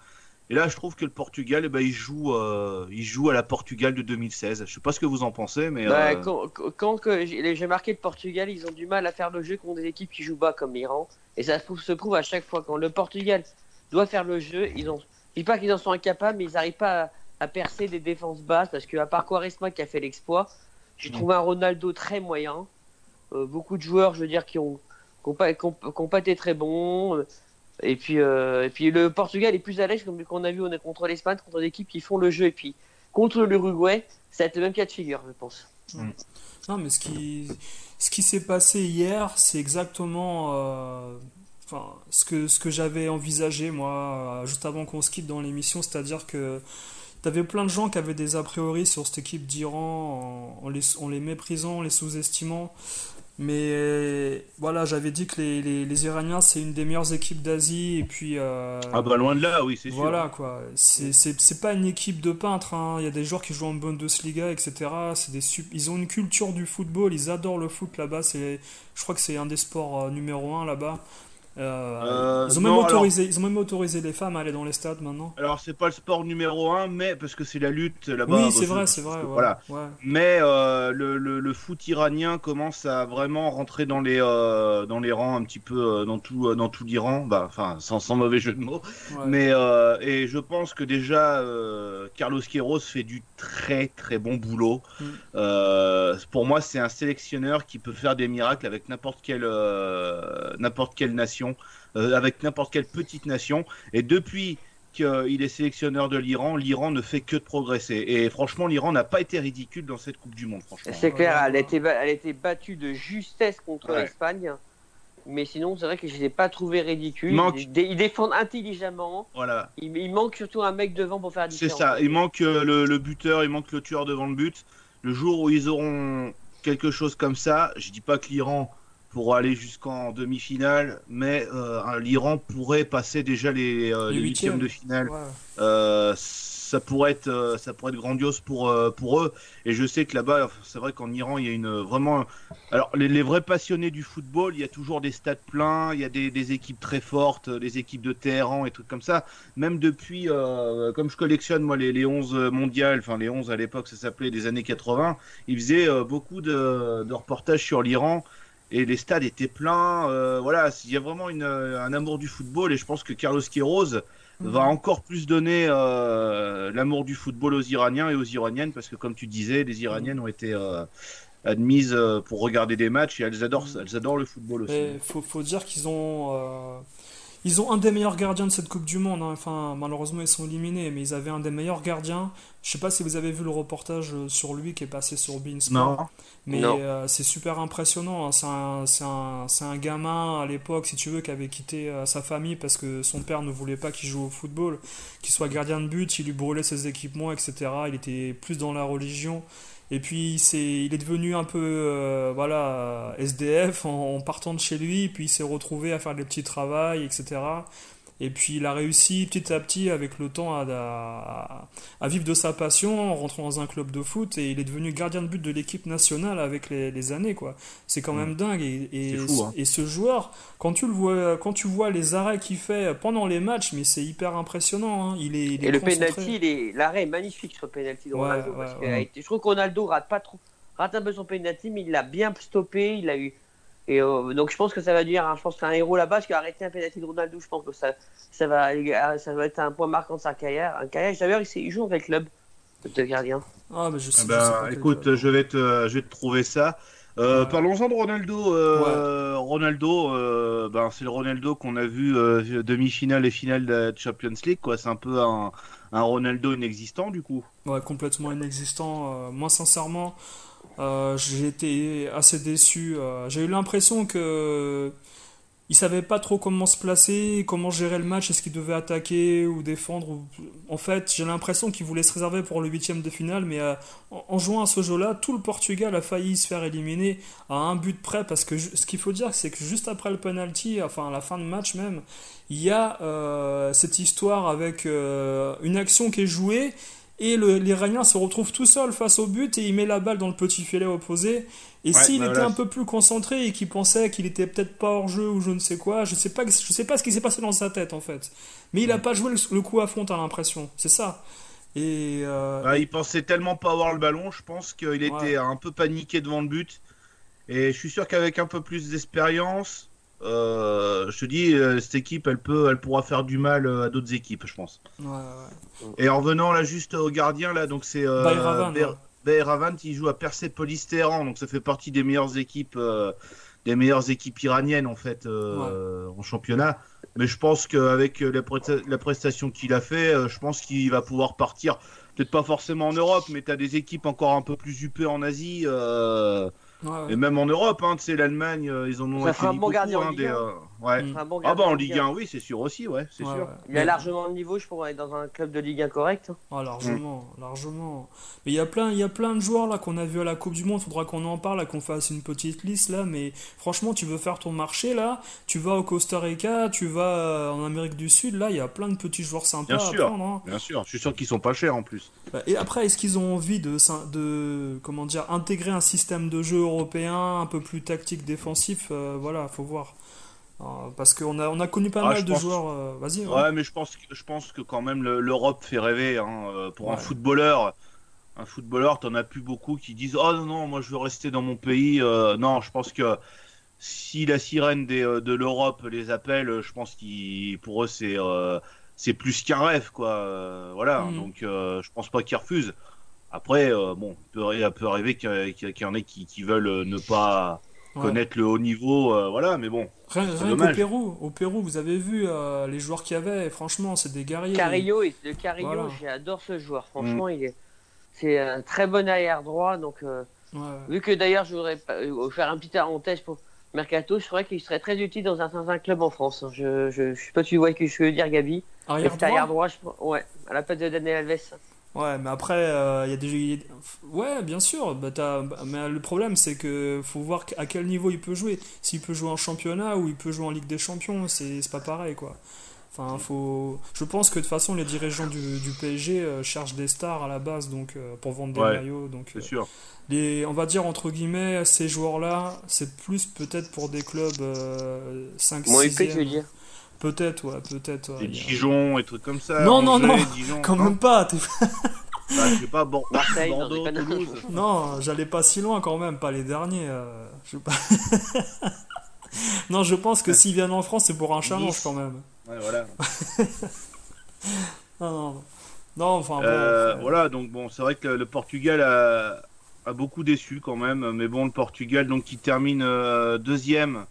Et là, je trouve que le Portugal, eh ben, il, joue, euh, il joue à la Portugal de 2016. Je sais pas ce que vous en pensez, mais. Bah, euh, quand quand que j'ai j'ai marqué le Portugal, ils ont du mal à faire le jeu contre des équipes qui jouent bas comme l'Iran. Et ça se prouve, se prouve à chaque fois. Quand le Portugal doit faire le jeu, ils ont. Je dis pas qu'ils en sont incapables, mais ils n'arrivent pas à, à percer des défenses basses. Parce que, à part Quaresma qui a fait l'exploit, j'ai trouvé un Ronaldo très moyen. Euh, beaucoup de joueurs, je veux dire, qui ont, qui ont, pas, qui ont- qui ont pas été très bons. Et puis, euh, et puis le Portugal est plus à l'aise, comme qu'on a vu on est contre l'Espagne, contre des équipes qui font le jeu. Et puis contre l'Uruguay, ça va être le même cas de figure, je pense. Non, mais ce qui, ce qui s'est passé hier, c'est exactement. euh, enfin, ce que, ce que j'avais envisagé, moi, juste avant qu'on se quitte dans l'émission, c'est-à-dire que T'avais plein de gens qui avaient des a priori sur cette équipe d'Iran en, les, en les méprisant, en les sous-estimant. Mais voilà, j'avais dit que les, les, Iraniens, c'est une des meilleures équipes d'Asie. Et puis. Euh, ah bah loin de là, oui, c'est sûr. Voilà, quoi. C'est pas une équipe de peintres. Hein. Il y a des joueurs qui jouent en Bundesliga, etc. Des Ils ont une culture du football. Ils adorent le foot là-bas. Je crois que c'est un des sports euh, numéro un là-bas. Euh, euh, ils, ont même autorisé, ils ont même autorisé les femmes à aller dans les stades maintenant. Alors c'est pas le sport numéro un, mais parce que c'est la lutte là-bas. Oui, c'est vrai, c'est vrai. voilà. Mais euh, le, le, foot iranien commence à vraiment rentrer dans les dans les rangs un petit peu dans tout dans tout l'Iran, bah, enfin sans, sans, mauvais jeu de mots. Mais et je pense que déjà Carlos Queiroz fait du très très bon boulot. Mm. pour moi, c'est un sélectionneur qui peut faire des miracles avec n'importe quelle n'importe quelle nation euh, avec n'importe quelle petite nation. Et depuis qu'il est sélectionneur de l'Iran, l'Iran ne fait que de progresser. Et franchement, l'Iran n'a pas été ridicule dans cette Coupe du Monde. C'est clair, elle a, été, elle a été battue de justesse contre l'Espagne. Mais sinon, c'est vrai que je ne les ai pas trouvés ridicules. Ils, défendent intelligemment. Voilà. Il, manque surtout un mec devant pour faire C'est ça. Il manque euh, le, buteur, il manque le tueur devant le but. Le jour où ils auront quelque chose comme ça, je dis pas que l'Iran pour aller jusqu'en demi-finale, mais euh, l'Iran pourrait passer déjà les, euh, huitièmes de finale. Euh, ça pourrait être, ça pourrait être grandiose pour pour eux. Et je sais que là-bas, c'est vrai qu'en Iran, il y a une vraiment. Alors les, vrais passionnés du football, il y a toujours des stades pleins, il y a des, équipes très fortes, des équipes de Téhéran et trucs comme ça. Même depuis, comme je collectionne moi les, les 11 mondiales, enfin les 11 à l'époque, ça s'appelait des années 80, ils faisaient beaucoup de, de reportages sur l'Iran et les stades étaient pleins. Euh, voilà, il y a vraiment une, un amour du football et je pense que Carlos Queiroz mhm. va encore plus donner euh, l'amour du football aux Iraniens et aux Iraniennes parce que comme tu disais, les Iraniennes ont été euh, admises pour regarder des matchs et elles adorent, mhm. elles adorent le football aussi. Il faut, faut, dire qu'ils ont ils ont un des meilleurs gardiens de cette Coupe du Monde. Hein. Enfin, malheureusement, ils sont éliminés, mais ils avaient un des meilleurs gardiens. Je sais pas si vous avez vu le reportage euh, sur lui qui est passé sur Beansport. Non. Mais euh, c'est super impressionnant. Hein. C'est un, un, gamin à l'époque, si tu veux, qui avait quitté euh, sa famille parce que son père ne voulait pas qu'il joue au football, qu'il soit gardien de but, il lui brûlait ses équipements, etc. Il était plus dans la religion. Et puis c'est, il est devenu un peu euh, voilà SDF en, partant de chez lui, puis il s'est retrouvé à faire des petits travails, etc. Et puis il a réussi petit à petit avec le temps à, à, vivre de sa passion en rentrant dans un club de foot et il est devenu gardien de but de l'équipe nationale avec les, années quoi. C'est quand même mm. dingue et, hein. et, ce joueur quand tu le vois quand tu vois les arrêts qu'il fait pendant les matchs mais c'est hyper impressionnant. Hein. Il est, et le penalty l'arrêt est magnifique sur le penalty de Ronaldo je trouve que Ronaldo rate pas trop rate un peu son penalty mais il l'a bien stoppé il a eu et euh, donc je pense que ça va dire, je pense que c'est un héros là-bas, parce qu'arrêter un penalty de Ronaldo, je pense que ça, ça, va, ça va être un point marquant de sa carrière. Un carrière, d'ailleurs, il, il, joue avec le club de gardien. Ah, mais je sais, eh ben, écoute, je vais, te, je vais te trouver ça. Euh, Parlons-en de Ronaldo. Euh, Ronaldo, euh, ben, c'est le Ronaldo qu'on a vu euh, demi-finale et finale de la Champions League. Quoi. C'est un peu un, un, Ronaldo inexistant du coup. Ouais, complètement inexistant. moi, sincèrement, euh, j'ai assez déçu. Euh, j'ai eu l'impression que il savait pas trop comment se placer, comment gérer le match, est-ce qu'il devait attaquer ou défendre. En fait, j'ai l'impression qu'il voulait se réserver pour le huitième de finale, mais euh, en, jouant à ce jeu-là, tout le Portugal a failli se faire éliminer à un but près, parce que ce qu'il faut dire, c'est que juste après le penalty, enfin à la fin de match même, il y a cette histoire avec une action qui est jouée et l'Iranien se retrouve tout seul face au but et il met la balle dans le petit filet opposé. Et s'il bah était un peu plus concentré et qu'il pensait qu'il était peut-être pas hors jeu ou je ne sais quoi, je sais pas, je sais pas ce qui s'est passé dans sa tête en fait. Mais il a pas joué le, coup à fond, t'as l'impression. C'est ça. Et euh, bah, il pensait tellement pas avoir le ballon, je pense qu'il était un peu paniqué devant le but. Et je suis sûr qu'avec un peu plus d'expérience, euh, je te dis, euh, cette équipe, elle peut, elle pourra faire du mal euh, à d'autres équipes, je pense. Et en revenant là juste au gardien là, donc c'est euh, Bayravan, qui joue à Persepolis Téhéran, donc ça fait partie des meilleures équipes, des meilleures équipes iraniennes en fait en championnat. Mais je pense qu'avec la, la, prestation qu'il a fait, je pense qu'il va pouvoir partir. Peut-être pas forcément en Europe, mais tu as des équipes encore un peu plus huppées en Asie. Et même en Europe, hein, tu sais, l'Allemagne, euh, ils en ont ça un bon gardien. Hein, des, euh, Ouais. Mm. Un bon Ah bah gardien en Ligue 1, oui, c'est sûr aussi, ouais, c'est Ouais, sûr. ouais. Il a Mais- largement le niveau, je pourrais être dans un club de Ligue 1 correct. hein. Ah, largement, largement. Mais il y a plein, il y a plein de joueurs là qu'on a vu à la Coupe du Monde. Faudra qu'on en parle, là, qu'on fasse une petite liste là. Mais franchement, tu veux faire ton marché là, tu vas au Costa Rica, tu vas euh, en Amérique du Sud. Là, il y a plein de petits joueurs sympas Bien à sûr. prendre. hein. Bien sûr, je suis sûr qu'ils sont pas chers en plus. Bah, Et après, est-ce qu'ils ont envie de, s'in- de, comment dire, intégrer un système de jeu européen un peu plus tactique, défensif Euh, Voilà, faut voir. Euh, parce qu'on a, on a connu pas Ah, mal de pense- joueurs. euh, Vas-y. ouais. Ouais, mais je pense que je pense que quand même le- l'Europe fait rêver hein, pour un footballeur. Un footballeur, t'en as plus beaucoup qui disent oh non non moi je veux rester dans mon pays. Euh, non, je pense que si la sirène des, de l'Europe les appelle, je pense qu'ils pour eux c'est euh, c'est plus qu'un rêve quoi. Voilà, Mhm. donc euh, je pense pas qu'ils refusent. Après, euh, bon, il peut, il peut arriver qu'il y, en ait qui, qui veulent euh, ne pas Ouais. connaître le haut niveau, euh, voilà, mais bon. Rien, qu'au. Pérou, au Pérou, vous avez vu euh, les joueurs qu'il y avait. Franchement, c'est des guerriers. Carillo, il- le Carillo, Voilà. j'adore ce joueur. Franchement, il est, c'est un très bon arrière droit. Donc, euh, Ouais. vu que d'ailleurs, je voudrais euh, faire un petit parenthèse pour Mercato, je crois qu'il serait très utile dans un certain club en France. hein. Je, je, je sais pas si tu vois ce que je veux dire, Gabi. Arrière Cet arrière droit. droit, je... ouais, à la place de Daniel Alves. Ouais, mais après, euh, il y a des. Ouais, bien sûr. Bah, t'as- bah, mais le problème, c'est que faut voir à quel niveau il peut jouer. S'il peut jouer en championnat ou il peut jouer en Ligue des Champions, c'est c'est pas pareil, quoi. Enfin, faut. Je pense que de toute façon, les dirigeants du, du PSG euh, cherchent des stars à la base, donc euh, pour vendre des Ouais, maillots. Donc, C'est euh, sûr. les, on va dire entre guillemets, ces joueurs-là, c'est plus peut-être pour des clubs euh, 5 Moins 6 UP, tu veux dire Peut-être, ouais, peut-être. ouais, Dijon et trucs comme ça. Non, non, Angers, non, Dijon, Quand non même pas. Bah, je sais pas, Bor- Marseille, non, Bordeaux, déconne. Toulouse. Non, j'allais pas si loin quand même, pas les derniers. euh, je... non, je pense que s'ils viennent en France, c'est pour un challenge Nice. quand même. Ouais, voilà. Non, non, non enfin bon. Euh, voilà, donc bon, c'est vrai que le, le Portugal a, a beaucoup déçu quand même, mais bon, le Portugal donc qui termine euh, deuxième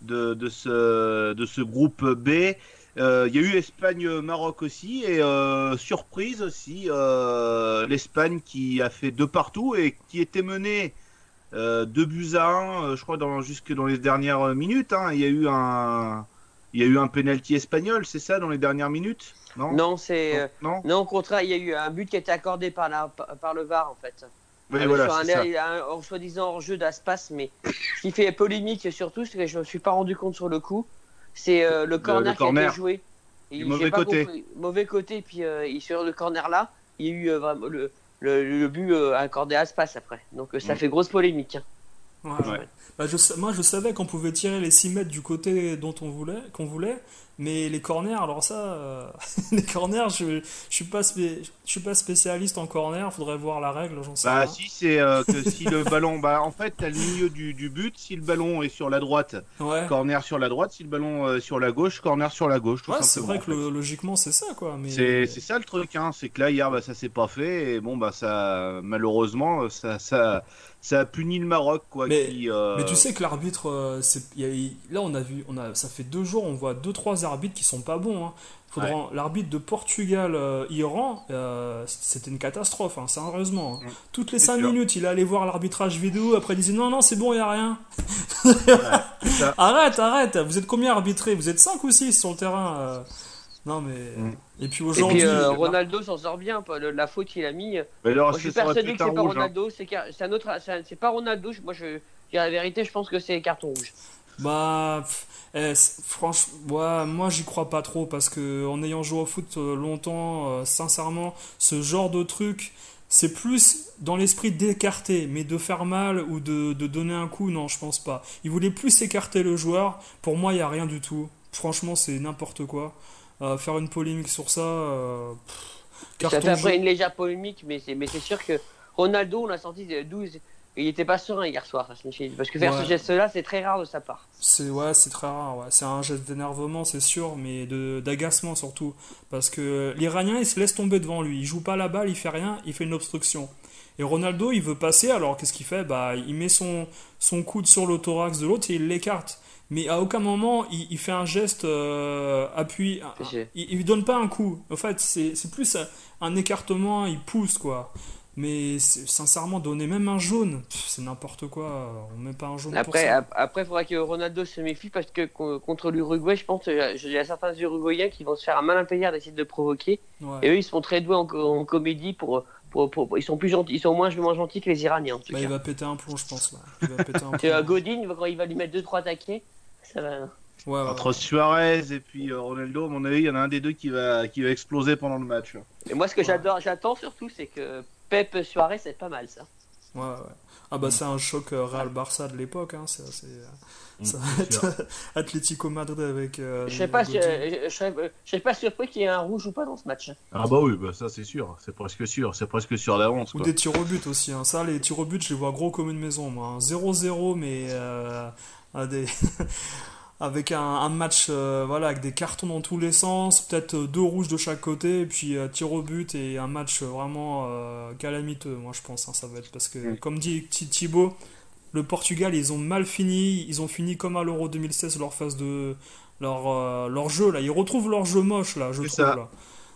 de, de ce de ce groupe B. Euh, Il y a eu Espagne-Maroc aussi et euh, surprise aussi euh, l'Espagne qui a fait deux partout et qui était menée euh, deux buts à un, euh, je crois dans jusque dans les dernières minutes. hein. Il y a eu un il y a eu un penalty espagnol, c'est ça dans les dernières minutes? Non? Non, c'est. euh, non. Non, au contraire, il y a eu un but qui a été accordé par, la, par le VAR en fait. Oui, Euh, voilà, sur un, c'est ça. il a un hors- soi-disant hors-jeu d'Aspas, mais ce qui fait polémique surtout, c'est que je ne me suis pas rendu compte sur le coup, c'est euh, le corner qui a été joué. Et mauvais pas côté. compris- Mauvais côté, puis euh, il- sur le corner là, il y a eu euh, vraiment le, le, le but euh, accordé à Aspas après. Donc euh, ça Mm. fait grosse polémique. hein. Ouais, Ouais. Bah, je, moi, je savais qu'on pouvait tirer les 6 mètres du côté dont on voulait, qu'on voulait, mais les corners, alors ça, euh, les corners, je, je suis pas spé- je suis pas spécialiste en corner, faudrait voir la règle, j'en sais Bah rien. si c'est euh, que si le ballon bah en fait t'as le milieu du, du but si le ballon est sur la droite Ouais. corner sur la droite si le ballon euh, sur la gauche corner sur la gauche tout Ouais, c'est vrai que le- logiquement c'est ça quoi. Mais c'est c'est ça le truc hein c'est que là hier bah, ça s'est pas fait et bon bah ça malheureusement ça ça ça a puni le Maroc quoi Mais- qui euh, Mais tu sais que l'arbitre, euh, là on a vu, on a, ça fait deux jours, on voit deux trois arbitres qui sont pas bons. hein. Faudra- L'arbitre de Portugal-Iran, c'était une catastrophe, hein, sérieusement. hein. Toutes les C'est 5 sûr. minutes, il allait voir l'arbitrage vidéo, après il disait non, non, c'est bon, il y a rien. Arrête, arrête, vous êtes combien arbitrés? Vous êtes 5 ou 6 sur le terrain euh Non mais. Mm. Et puis Et aujourd'hui. puis euh, le- Ronaldo s'en sort bien, la faute qu'il a mis. mais alors Moi, je suis persuadé que c'est pas hein. Ronaldo, c'est car- un autre, c'est pas Ronaldo. Moi, je je dis la vérité, je pense que c'est carton rouge. Bah, eh, franchement, ouais, moi j'y crois pas trop parce que en ayant joué au foot euh, longtemps, euh, sincèrement, ce genre de truc, c'est plus dans l'esprit d'écarter, mais de faire mal ou de, de donner un coup, non, je pense pas. Il voulait plus écarter le joueur. Pour moi, il y a rien du tout. Franchement, c'est n'importe quoi. Euh, faire une polémique sur ça. euh, pff, Ça fait après une légère polémique, mais c'est sûr que Ronaldo, on l'a senti de 12. Il était pas serein hier soir, ça signifie. Parce que faire Ouais. ce geste-là, c'est très rare de sa part. C'est ouais, c'est très rare. Ouais. C'est un geste d'énervement, c'est sûr, mais de d'agacement surtout, parce que l'Iranien il se laisse tomber devant lui, il joue pas la balle, il fait rien, il fait une obstruction. Et Ronaldo, il veut passer, alors qu'est-ce qu'il fait? Bah, il met son son coude sur le thorax de l'autre et il l'écarte. Mais à aucun moment il, il fait un geste euh, appui. C'est- Il, il lui donne pas un coup. En fait, c'est c'est plus un, un écartement, il pousse quoi. Mais sincèrement, donner même un jaune, c'est n'importe quoi. On met pas un jaune pour Après, ça. ap- après, il faudra que Ronaldo se méfie parce que co- contre l'Uruguay, je pense qu'il y a certains Uruguayens qui vont se faire un malin plaisir d'essayer de le provoquer. Ouais. Et eux, ils sont très doués en, co- en comédie pour, pour, pour- Ils sont plus gentils, ils sont moins, moins gentils que les Iraniens en tout Bah, cas. il va péter un plomb, je pense. Là. Il va péter un Que, euh, plomb. Godin, quand il va lui mettre 2-3 taquets, ça va. Ouais, Entre ouais. Suarez et puis euh, Ronaldo, à mon avis, il y en a un des deux qui va, qui va exploser pendant le match. là. Et moi, ce que j'adore, j'attends surtout, c'est que Pep Suarez, c'est pas mal ça. Ouais, ouais. Ah bah c'est un choc euh, Real Barça de l'époque, hein. c'est, c'est, Mm, ça va être Atlético Madrid avec. euh, Je serais pas, Godin. je, je serais, pas surpris qu'il y ait un rouge ou pas dans ce match. Ah bah oui, bah ça c'est sûr, c'est presque sûr, c'est presque sûr d'avance. Ou quoi. des tirs au but aussi. Hein. Ça, les tirs au but, je les vois gros comme une maison. Moi. hein. 0-0, mais euh, à des... avec un, un match euh, voilà, avec des cartons dans tous les sens, peut-être euh, deux rouges de chaque côté, et puis euh, tir au but et un match vraiment euh, calamiteux, moi je pense. hein, ça va être parce que, Mm. comme dit Thi- Thibaut, le Portugal, ils ont mal fini. Ils ont fini comme à l'Euro 2016 leur phase de. Leur, leur jeu là, ils retrouvent leur jeu moche là, je trouve ça. là.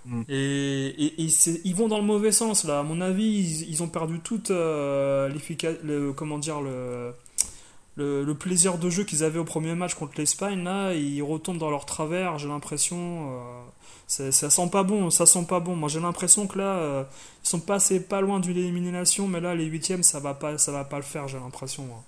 Mm. Et, et- ils vont dans le mauvais sens là. À mon avis, ils, ils ont perdu toute euh, l'effica- le comment dire le, le plaisir de jeu qu'ils avaient au premier match contre l'Espagne. Là, ils retombent dans leur travers. J'ai l'impression, euh, ça sent pas bon. Ça sent pas bon. Moi, j'ai l'impression que là, euh, ils sont passés pas loin d'une élimination, mais là, les huitièmes, ça va pas, ça va pas le faire. J'ai l'impression. moi.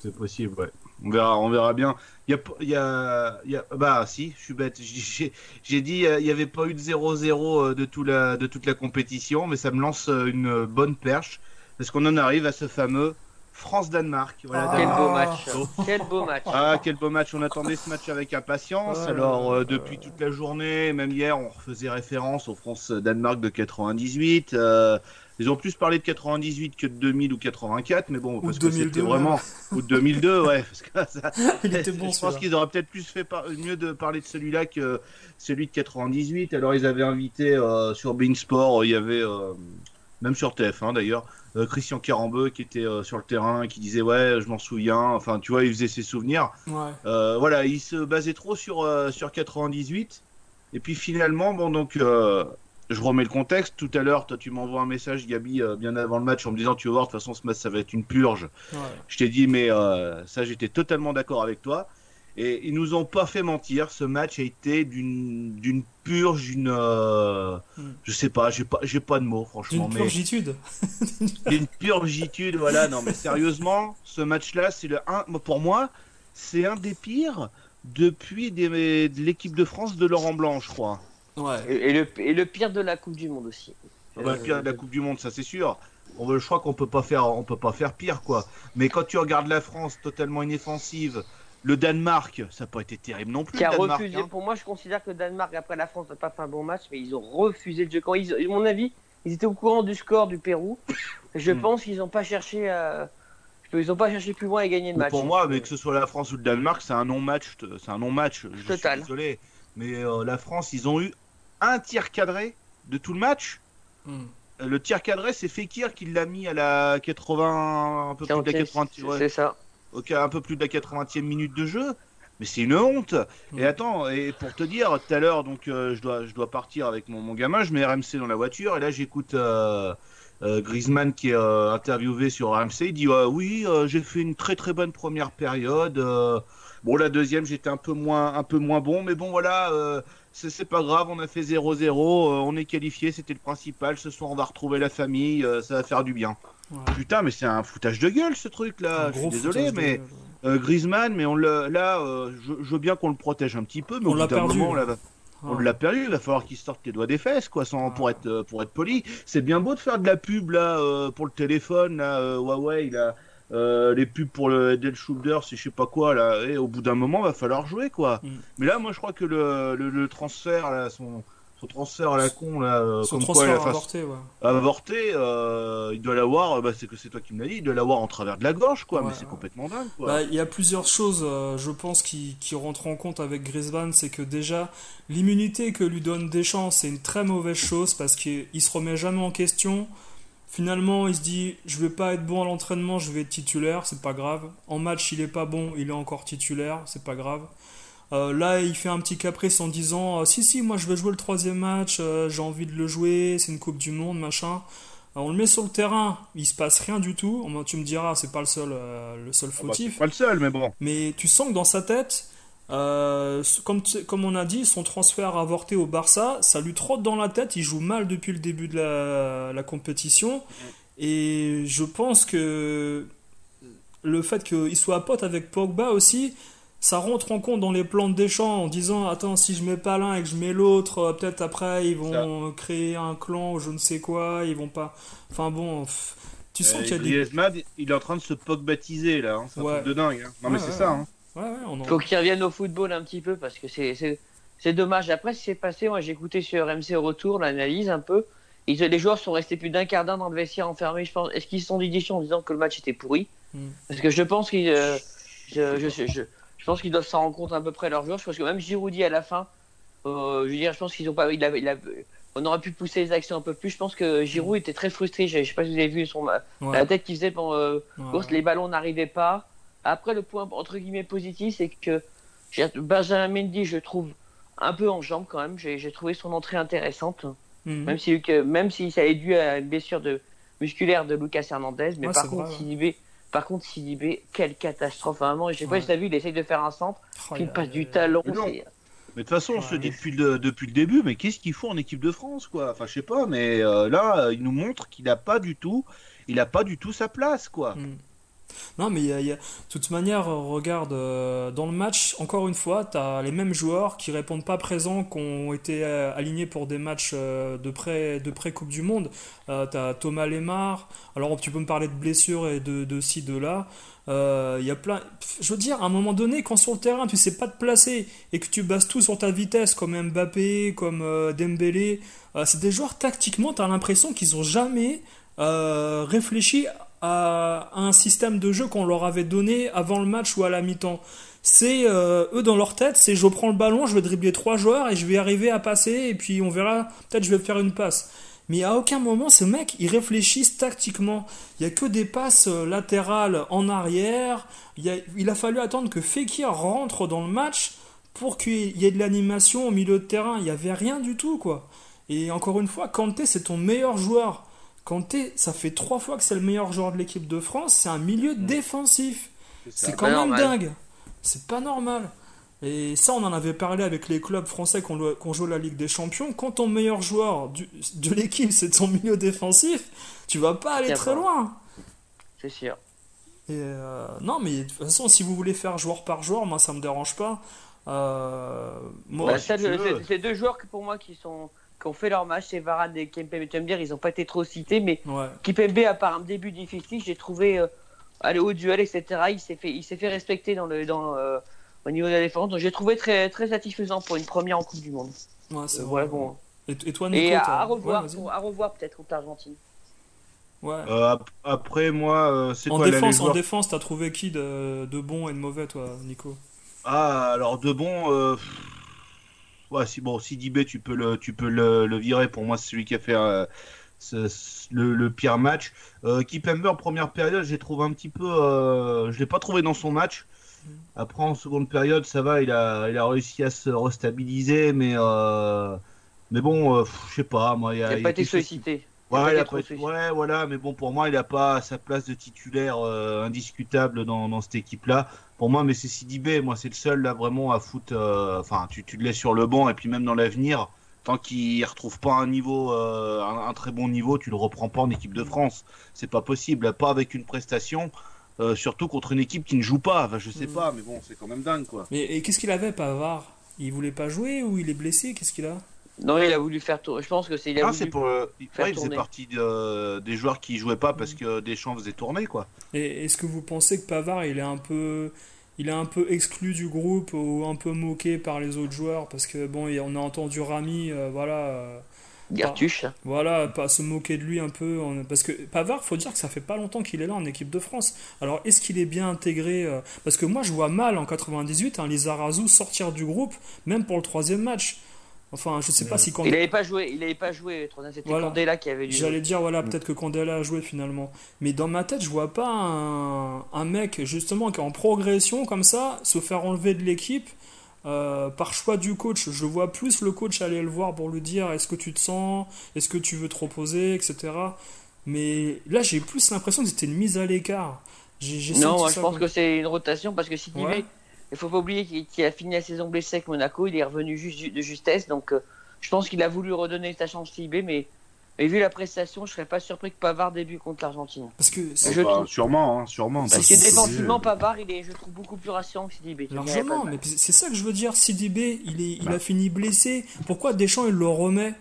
C'est possible, ouais. On verra, on verra bien. Il y y a, y a- bah si, je suis bête. J'ai dit euh, il n'y avait pas eu de 0-0 euh, de, tout de toute la compétition, mais ça me lance une bonne perche parce qu'on en arrive à ce fameux France-Danemark. Voilà, Ah. Quel beau match. Quel beau match. Ah, quel beau match. On attendait ce match avec impatience. Ouais, Alors, euh, depuis toute la journée, même hier, on faisait référence au France-Danemark de 98. Euh, ils ont plus parlé de 98 que de 2000 ou 84, mais bon, parce que c'était 2002, vraiment. Ou de 2002, ouais. Parce que ça, Il était bon. je pense qu'ils auraient peut-être plus fait par- mieux de parler de celui-là que celui de 98. Alors, ils avaient invité euh, sur Beansport, il y avait, euh, même sur TF1 d'ailleurs, euh, Christian Carambeu qui était euh, sur le terrain qui disait Ouais, je m'en souviens. Enfin, tu vois, il faisait ses souvenirs. Ouais. Euh, voilà, il se basait trop sur, sur 98. Et puis finalement, bon, donc, je remets le contexte. Tout à l'heure, toi, tu m'envoies un message, Gabi, bien avant le match, en me disant Tu vas voir, de toute façon, ce match, ça va être une purge. Ouais. Je t'ai dit, mais ça, j'étais totalement d'accord avec toi. Et ils nous ont pas fait mentir. Ce match a été d'une d'une purge, d'une. euh, Mm. Je sais pas, j'ai pas, j'ai pas de mots, franchement. D'une mais purgitude. d'une purgitude, voilà. Non, mais sérieusement, ce match-là, c'est le un. Pour moi, c'est un des pires depuis des, de l'équipe de France de Laurent Blanc, je crois. Ouais. Et, et le, et le pire de la Coupe du Monde aussi. Ah bah, le pire de la Coupe du Monde, ça c'est sûr. On veut, je crois qu'on peut pas faire, on peut pas faire pire, quoi. Mais quand tu regardes la France totalement inoffensive, le Danemark, ça n'a pas été terrible non plus. Qui a Danemark, refusé. hein. Pour moi, je considère que le Danemark, après la France, n'a pas fait un bon match, mais ils ont refusé le jeu. Quand ils, à mon avis, ils étaient au courant du score du Pérou. Je Hmm. pense qu'ils n'ont pas cherché à. Ils n'ont pas cherché plus loin à gagner le match. Pour moi, mais que ce soit la France ou le Danemark, c'est un non-match. C'est un non-match. Je Total. suis désolé. Mais euh, la France, ils ont eu un tir cadré de tout le match. Mm. Euh, Le tir cadré, c'est Fekir qui l'a mis à la 80, un peu plus de la 80, ouais, C'est ça. Ok, un peu plus de la 80e minute de jeu. Mais c'est une honte. Mm. Et attends, et pour te dire, tout à l'heure, donc euh, je dois, je dois partir avec mon, mon gamin, je mets RMC dans la voiture et là j'écoute euh, euh, Griezmann qui est euh, interviewé sur RMC. Il dit oui, j'ai fait une très très bonne première période. bon, la deuxième j'étais un peu moins, un peu moins bon, mais bon voilà. c'est pas grave, on a fait 0-0, euh, on est qualifié, c'était le principal. Ce soir, on va retrouver la famille, ça va faire du bien. Ouais. Putain, mais c'est un foutage de gueule ce truc là. Je suis désolé, mais euh, Griezmann, mais on le, là, euh, je, je veux bien qu'on le protège un petit peu, mais On l'a perdu. moment, va- on l'a perdu. Il va falloir qu'il sorte les doigts des fesses, quoi, sans, pour être, euh, pour être poli. C'est bien beau de faire de la pub là euh, pour le téléphone, là, Huawei, là, euh, les pubs pour le Dell Shoulder, c'est je sais pas quoi là. Et au bout d'un moment, va falloir jouer, quoi. Mm. Mais là, moi, je crois que le, le, le transfert, là, son, son transfert à la con, là, euh, Son comme quoi fait- avorté, ouais. avorté, euh, il doit l'avoir, euh, bah, c'est que c'est toi qui me l'as dit, il doit l'avoir en travers de la gorge, quoi. Ouais, mais c'est ouais. complètement dingue, quoi. Bah, Il y a plusieurs choses, euh, je pense, qui, qui rentrent en compte avec Griezmann. C'est que déjà, l'immunité que lui donne Deschamps, c'est une très mauvaise chose parce qu'il il se remet jamais en question. Finalement, il se dit Je vais pas être bon à l'entraînement, je vais être titulaire, c'est pas grave. En match, il est pas bon, il est encore titulaire, c'est pas grave. Euh, là, il fait un petit caprice en disant euh, Si, si, moi je vais jouer le troisième match, euh, j'ai envie de le jouer, c'est une Coupe du Monde, machin. on le met sur le terrain, il se passe rien du tout. Tu me diras, c'est pas le seul, le seul Ah bah, fautif. pas le seul, mais bon. Mais tu sens que dans sa tête, comme, comme on a dit, son transfert avorté au Barça, ça lui trotte dans la tête. Il joue mal depuis le début de la, la compétition. Et je pense que le fait qu'il soit pote avec Pogba aussi, ça rentre en compte dans les plans de Deschamps en disant Attends, si je mets pas l'un et que je mets l'autre, euh, peut-être après ils vont créer un clan ou je ne sais quoi. Ils vont pas. Enfin bon, pff, tu sens Euh, qu'il y a des. Griezmann, il est en train de se baptiser là. Hein. C'est un truc de dingue. hein. Non, mais Ouais, c'est ouais, ça. Hein. Ouais, ouais, on en- Faut qu'il revienne au football un petit peu parce que c'est c'est c'est dommage. Après, ce qui s'est passé, moi j'ai écouté sur RMC au retour l'analyse un peu. Ils, les joueurs sont restés plus d'un quart d'heure dans le vestiaire enfermés. Je pense. Est-ce qu'ils se sont dit en disant que le match était pourri? Hmm. Parce que je pense qu'ils euh, je, je, je, je pense qu'ils doivent s'en rendre compte à peu près leurs joueurs. Je pense que même Giroud dit à la fin, euh, je veux dire, je pense qu'ils ont pas. Il a, il a- on aurait pu pousser les actions un peu plus. Je pense que Giroud était très frustré. Je, je sais pas si vous avez vu son Ouais, la tête qu'il faisait pendant euh, ouais, course, les ballons n'arrivaient pas. Après, le point entre guillemets positif, c'est que Benjamin Mendy, je trouve un peu en jambes quand même. J'ai trouvé son entrée intéressante, Mhm. même si, même si ça est dû à une blessure de, musculaire de Lucas Hernandez. Mais Ouais, par contre, vrai. Sidibé, par contre, Sidibé, quelle catastrophe vraiment. Je sais pas si t'as vu, il essaye de faire un centre, Oh, puis il passe du talon. Mais de toute façon, on se dit depuis le, depuis le début, mais qu'est-ce qu'il faut en équipe de France, quoi? Enfin, je sais pas, mais euh, là, il nous montre qu'il a pas du tout, il a pas du tout sa place, quoi. Mm. Non, mais de toute manière, regarde, euh, dans le match, encore une fois, tu as les mêmes joueurs qui répondent pas présents, qui ont été euh, alignés pour des matchs euh, de pré, de pré-Coupe du Monde. Tu as Thomas Lemar, alors tu peux me parler de blessures et de, de ci, de là. Il y a plein. Je veux dire, à un moment donné, quand sur le terrain tu sais pas te placer et que tu bases tout sur ta vitesse, comme Mbappé, comme Dembélé, c'est des joueurs tactiquement, tu as l'impression qu'ils ont jamais réfléchi à un système de jeu qu'on leur avait donné avant le match ou à la mi-temps. C'est euh, eux dans leur tête, c'est je prends le ballon, je vais dribbler trois joueurs et je vais arriver à passer et puis on verra, peut-être je vais faire une passe. Mais à aucun moment ces mecs ils réfléchissent tactiquement. Il y a que des passes euh, latérales en arrière. Il, a- il a fallu attendre que Fekir rentre dans le match pour qu'il y ait de l'animation au milieu de terrain. Il n'y avait rien du tout quoi. Et encore une fois, Kanté c'est ton meilleur joueur. Kanté, ça fait trois fois que c'est le meilleur joueur de l'équipe de France. C'est un milieu défensif. ça. C'est quand même normal. dingue. C'est pas normal. Et ça, on en avait parlé avec les clubs français qu'on qu'on joue la Ligue des Champions. Quand ton meilleur joueur du- de l'équipe, c'est ton milieu défensif, tu vas pas aller très loin. C'est sûr. Et euh, non, mais de toute façon, si vous voulez faire joueur par joueur, moi, ça me dérange pas. Euh, moi, Bah, si c'est c'est deux joueurs que pour moi qui sont qui ont fait leur match, c'est Varane et Kempembe. Tu vas me dire, ils n'ont pas été trop cités, mais ouais. Kipembe, à part un début difficile, j'ai trouvé euh, aller au duel, etc. Il s'est fait, il s'est fait respecter dans le, dans, euh, au niveau de la défense. Donc j'ai trouvé très, très satisfaisant pour une première en Coupe du Monde. ouais c'est Voilà, vrai. bon. Et, et toi, Nico, Et à, revoir, ouais, à revoir peut-être contre l'Argentine. Ouais. Euh, ap- après, moi, euh, c'est En quoi défense, en défense, t'as trouvé qui de, de bon et de mauvais, toi, Nico? Ah, alors de bon. Ouais, si bon, Sidibé, tu peux le, tu peux le, le virer. Pour moi, c'est celui qui a fait euh, ce- le, le pire match. Euh, Kipembe en première période, j'ai trouvé un petit peu. euh, je l'ai pas trouvé dans son match. Après, en seconde période, ça va, il a, il a réussi à se restabiliser, mais euh, mais bon, je sais pas, moi, il a, Il pas été qui- sollicité. Ouais, pas il été a pas- sollicité. ouais, voilà, mais bon, pour moi, il n'a pas sa place de titulaire euh, indiscutable dans, dans cette équipe-là. Pour moi, mais c'est Sidibé, moi, c'est le seul là vraiment à foutre. euh, Enfin, tu, tu le laisses sur le banc et puis même dans l'avenir, tant qu'il retrouve pas un niveau, euh, un, un très bon niveau, tu le reprends pas en équipe de France. C'est pas possible, pas avec une prestation. euh, surtout contre une équipe qui ne joue pas. Enfin, je sais Mm. pas, mais bon, c'est quand même dingue, quoi. Mais et qu'est-ce qu'il avait, Pavard? Il voulait pas jouer ou il est blessé? Qu'est-ce qu'il a? Non, il a voulu faire tourner. Je pense que c'est. il a Ah, voulu- c'est pour. euh, faire ouais, il faisait partie de- des joueurs qui jouaient pas parce que Deschamps faisait tourner, quoi. Et est-ce que vous pensez que Pavard, il est un peu, il est un peu exclu du groupe ou un peu moqué par les autres joueurs? Parce que bon, on a entendu Rami, euh, voilà, euh, Gartuche. voilà, pas se moquer de lui un peu. Parce que Pavard, faut dire que ça fait pas longtemps qu'il est là en équipe de France. Alors est-ce qu'il est bien intégré euh, Parce que moi, je vois mal en 98 un Lizarazu sortir du groupe, même pour le troisième match. Enfin, je sais pas si quand Il n'avait pas joué. Il n'avait pas joué. C'était Voilà. Candela qui avait dû. J'allais dire, voilà, Mm. peut-être que Candela a joué finalement. Mais dans ma tête, je vois pas un, un mec, justement, qui est en progression comme ça, se faire enlever de l'équipe euh, par choix du coach. Je vois plus le coach aller le voir pour lui dire est-ce que tu te sens, est-ce que tu veux te reposer, etc. Mais là, j'ai plus l'impression que c'était une mise à l'écart. J'ai, j'ai Non, moi, je pense comme- que c'est une rotation parce que Sidibé, Ouais. Il faut pas oublier qu'il a fini la saison blessé avec Monaco, il est revenu juste de justesse, donc euh, je pense qu'il a voulu redonner sa chance Sidibé, mais, mais vu la prestation, je serais pas surpris que Pavard débute contre l'Argentine. Parce que c'est- Je Bah, trouve- Sûrement, hein, sûrement. Parce que défensivement, Pavard, il est, je trouve, beaucoup plus rassurant que pas largement, mais c'est ça que je veux dire. CDB, il, est, il Bah. a fini blessé. Pourquoi Deschamps, il le remet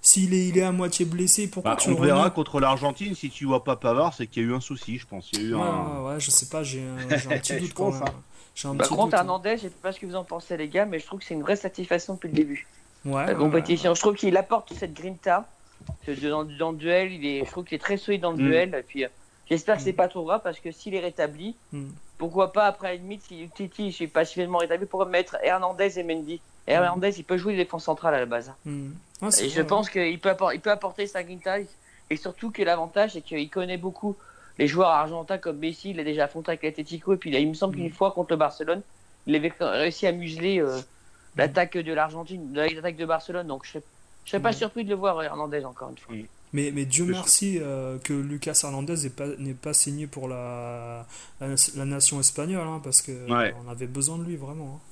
s'il est, il est à moitié blessé? Pourquoi Bah, tu on le verra contre l'Argentine, si tu vois pas Pavard, c'est qu'il y a eu un souci, je pense. Il y a eu Ouais, un... ouais, ouais, je sais pas, j'ai un, j'ai un petit doute quand même. hein. Par petit contre, doute. hein. Hernandez, je sais pas ce que vous en pensez, les gars, mais je trouve que c'est une vraie satisfaction depuis le début. Ouais, la ouais, compétition. Je trouve qu'il apporte cette grinta. Dans, dans le duel, il est, je trouve qu'il est très solide dans le Mm. duel. Et puis, euh, j'espère que c'est Mm. pas trop grave parce que s'il est rétabli, Mm. pourquoi pas après la limite, si Titi je suis pas suffisamment rétabli, pourquoi mettre Hernandez et Mendy? Hernandez, il peut jouer défense centrale à la base. Ouais, c'est Et je ouais. pense qu'il peut, appor- il peut apporter sa grinta. Et surtout que l'avantage, c'est qu'il connaît beaucoup les joueurs argentins comme Messi. Il a déjà affronté avec l'Atletico. Et puis, là, il me semble qu'une Mm. fois contre le Barcelone, il avait réussi à museler euh, l'attaque de l'Argentine, l'attaque de Barcelone. Donc, je je serais pas Mm. surpris de le voir, Hernandez, encore une fois. Mais, mais Dieu merci euh, que Lucas Hernandez n'est pas, n'est pas signé pour la, la, la nation espagnole, hein, parce que Ouais. on avait besoin de lui vraiment. hein.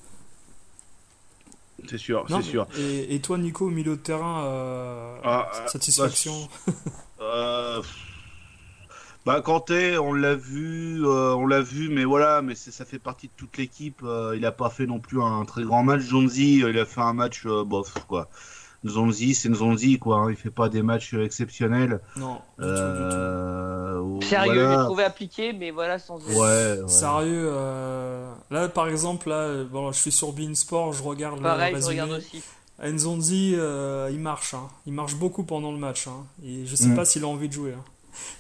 C'est sûr, c'est sûr. Et, et toi, Nico, au milieu de terrain, euh, Ah, satisfaction Euh, Bah Kanté, on l'a vu, euh, on l'a vu, mais voilà, mais c'est- ça fait partie de toute l'équipe. euh, il a pas fait non plus un très grand match. Zonzi, euh, il a fait un match euh, bof quoi. Zonzi, c'est Zonzi quoi. hein, il fait pas des matchs exceptionnels. Non, du tout, du tout. Euh, Sérieux, voilà. l'ai trouvé appliqué, mais voilà, sans. Ouais, ouais. Sérieux, euh, là par exemple, là, bon, je suis sur Bein Sport, je regarde Pareil, le je regarde aussi. Nzonzi, euh, il marche, hein. il marche beaucoup pendant le match, hein. et je sais Mm. pas s'il a envie de jouer. hein.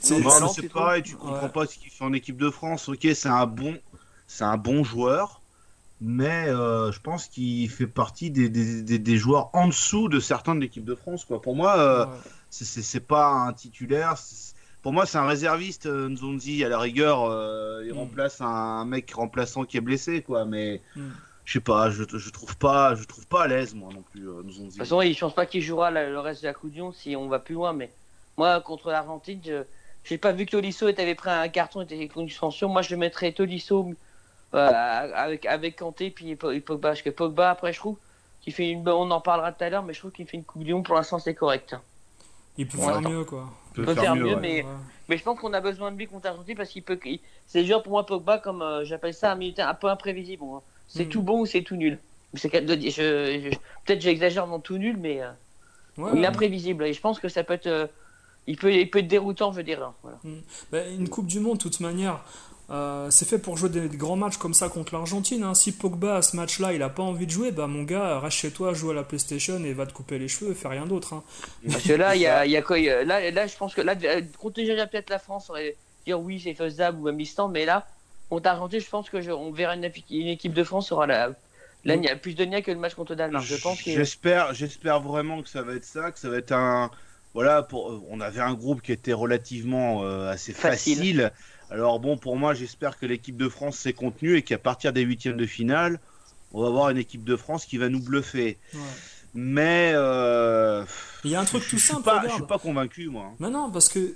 C'est- pareil, tu comprends Ouais. pas ce qu'il fait en équipe de France. Ok, c'est un bon, c'est un bon joueur, mais euh, je pense qu'il fait partie des, des, des, des joueurs en dessous de certains de l'équipe de France. Quoi. Pour moi, euh, Ouais. c'est- pas un titulaire. Pour moi, c'est un réserviste. euh, Nzonzi, à la rigueur, euh, il Mm. remplace un mec remplaçant qui est blessé, quoi. Mais Mm. je sais pas, je, je trouve pas, je trouve pas à l'aise moi non plus, euh, Nzonzi. De toute façon, je pense pas qu'il jouera la- le reste de la Coupe du Monde si on va plus loin. Mais moi, contre l'Argentine, je j'ai pas vu que Tolisso avait pris un carton, était contre une suspension. Moi, je mettrais Tolisso euh, avec, avec Kanté puis Po- et Pogba. Parce que Pogba, après, je trouve qu'il fait une. On en parlera tout à l'heure, mais je trouve qu'il fait une Coupe du Monde. Pour l'instant, c'est correct. Il peut faire mieux, quoi. peut peut faire mieux, ouais. mais- Ouais. Mais je pense qu'on a besoin de lui contre l'Argentine parce qu'il peut. il- C'est genre pour moi Pogba comme euh, j'appelle ça un militaire un peu imprévisible. C'est Mm. tout bon ou c'est tout nul. Je- je- Peut-être j'exagère dans tout nul, mais euh, Ouais, il est ouais. imprévisible et je pense que ça peut être. Euh, il, peut, il peut être déroutant, je veux dire. hein. Bah, une Coupe du Monde, de toute manière, euh, c'est fait pour jouer des, des grands matchs comme ça contre l'Argentine. hein. Si Pogba, à ce match-là, il a pas envie de jouer, bah mon gars, reste chez toi, joue à la PlayStation et va te couper les cheveux, fais rien d'autre. hein. Parce que là, il y a, y a quoi il y a- là, là, je pense que là, euh, contre déjà peut-être la France, on aurait dire oui, c'est faisable ou même l'Islande, mais là, contre l'Argentine, je pense que je- on verra une, équipe de France aura la. Là, il y a plus de nia que le match contre le Danemark. Je pense que. J'espère, j'espère vraiment que ça va être ça, que ça va être un. Voilà, pour, euh, on avait un groupe qui était relativement euh, assez Facile. facile. Alors bon, pour moi, j'espère que l'équipe de France s'est contenue et qu'à partir des huitièmes de finale, on va avoir une équipe de France qui va nous bluffer. Ouais. Mais euh, Il y a un truc je- tout je suis simple, pas, je regarde. suis pas convaincu, moi. Mais non, parce que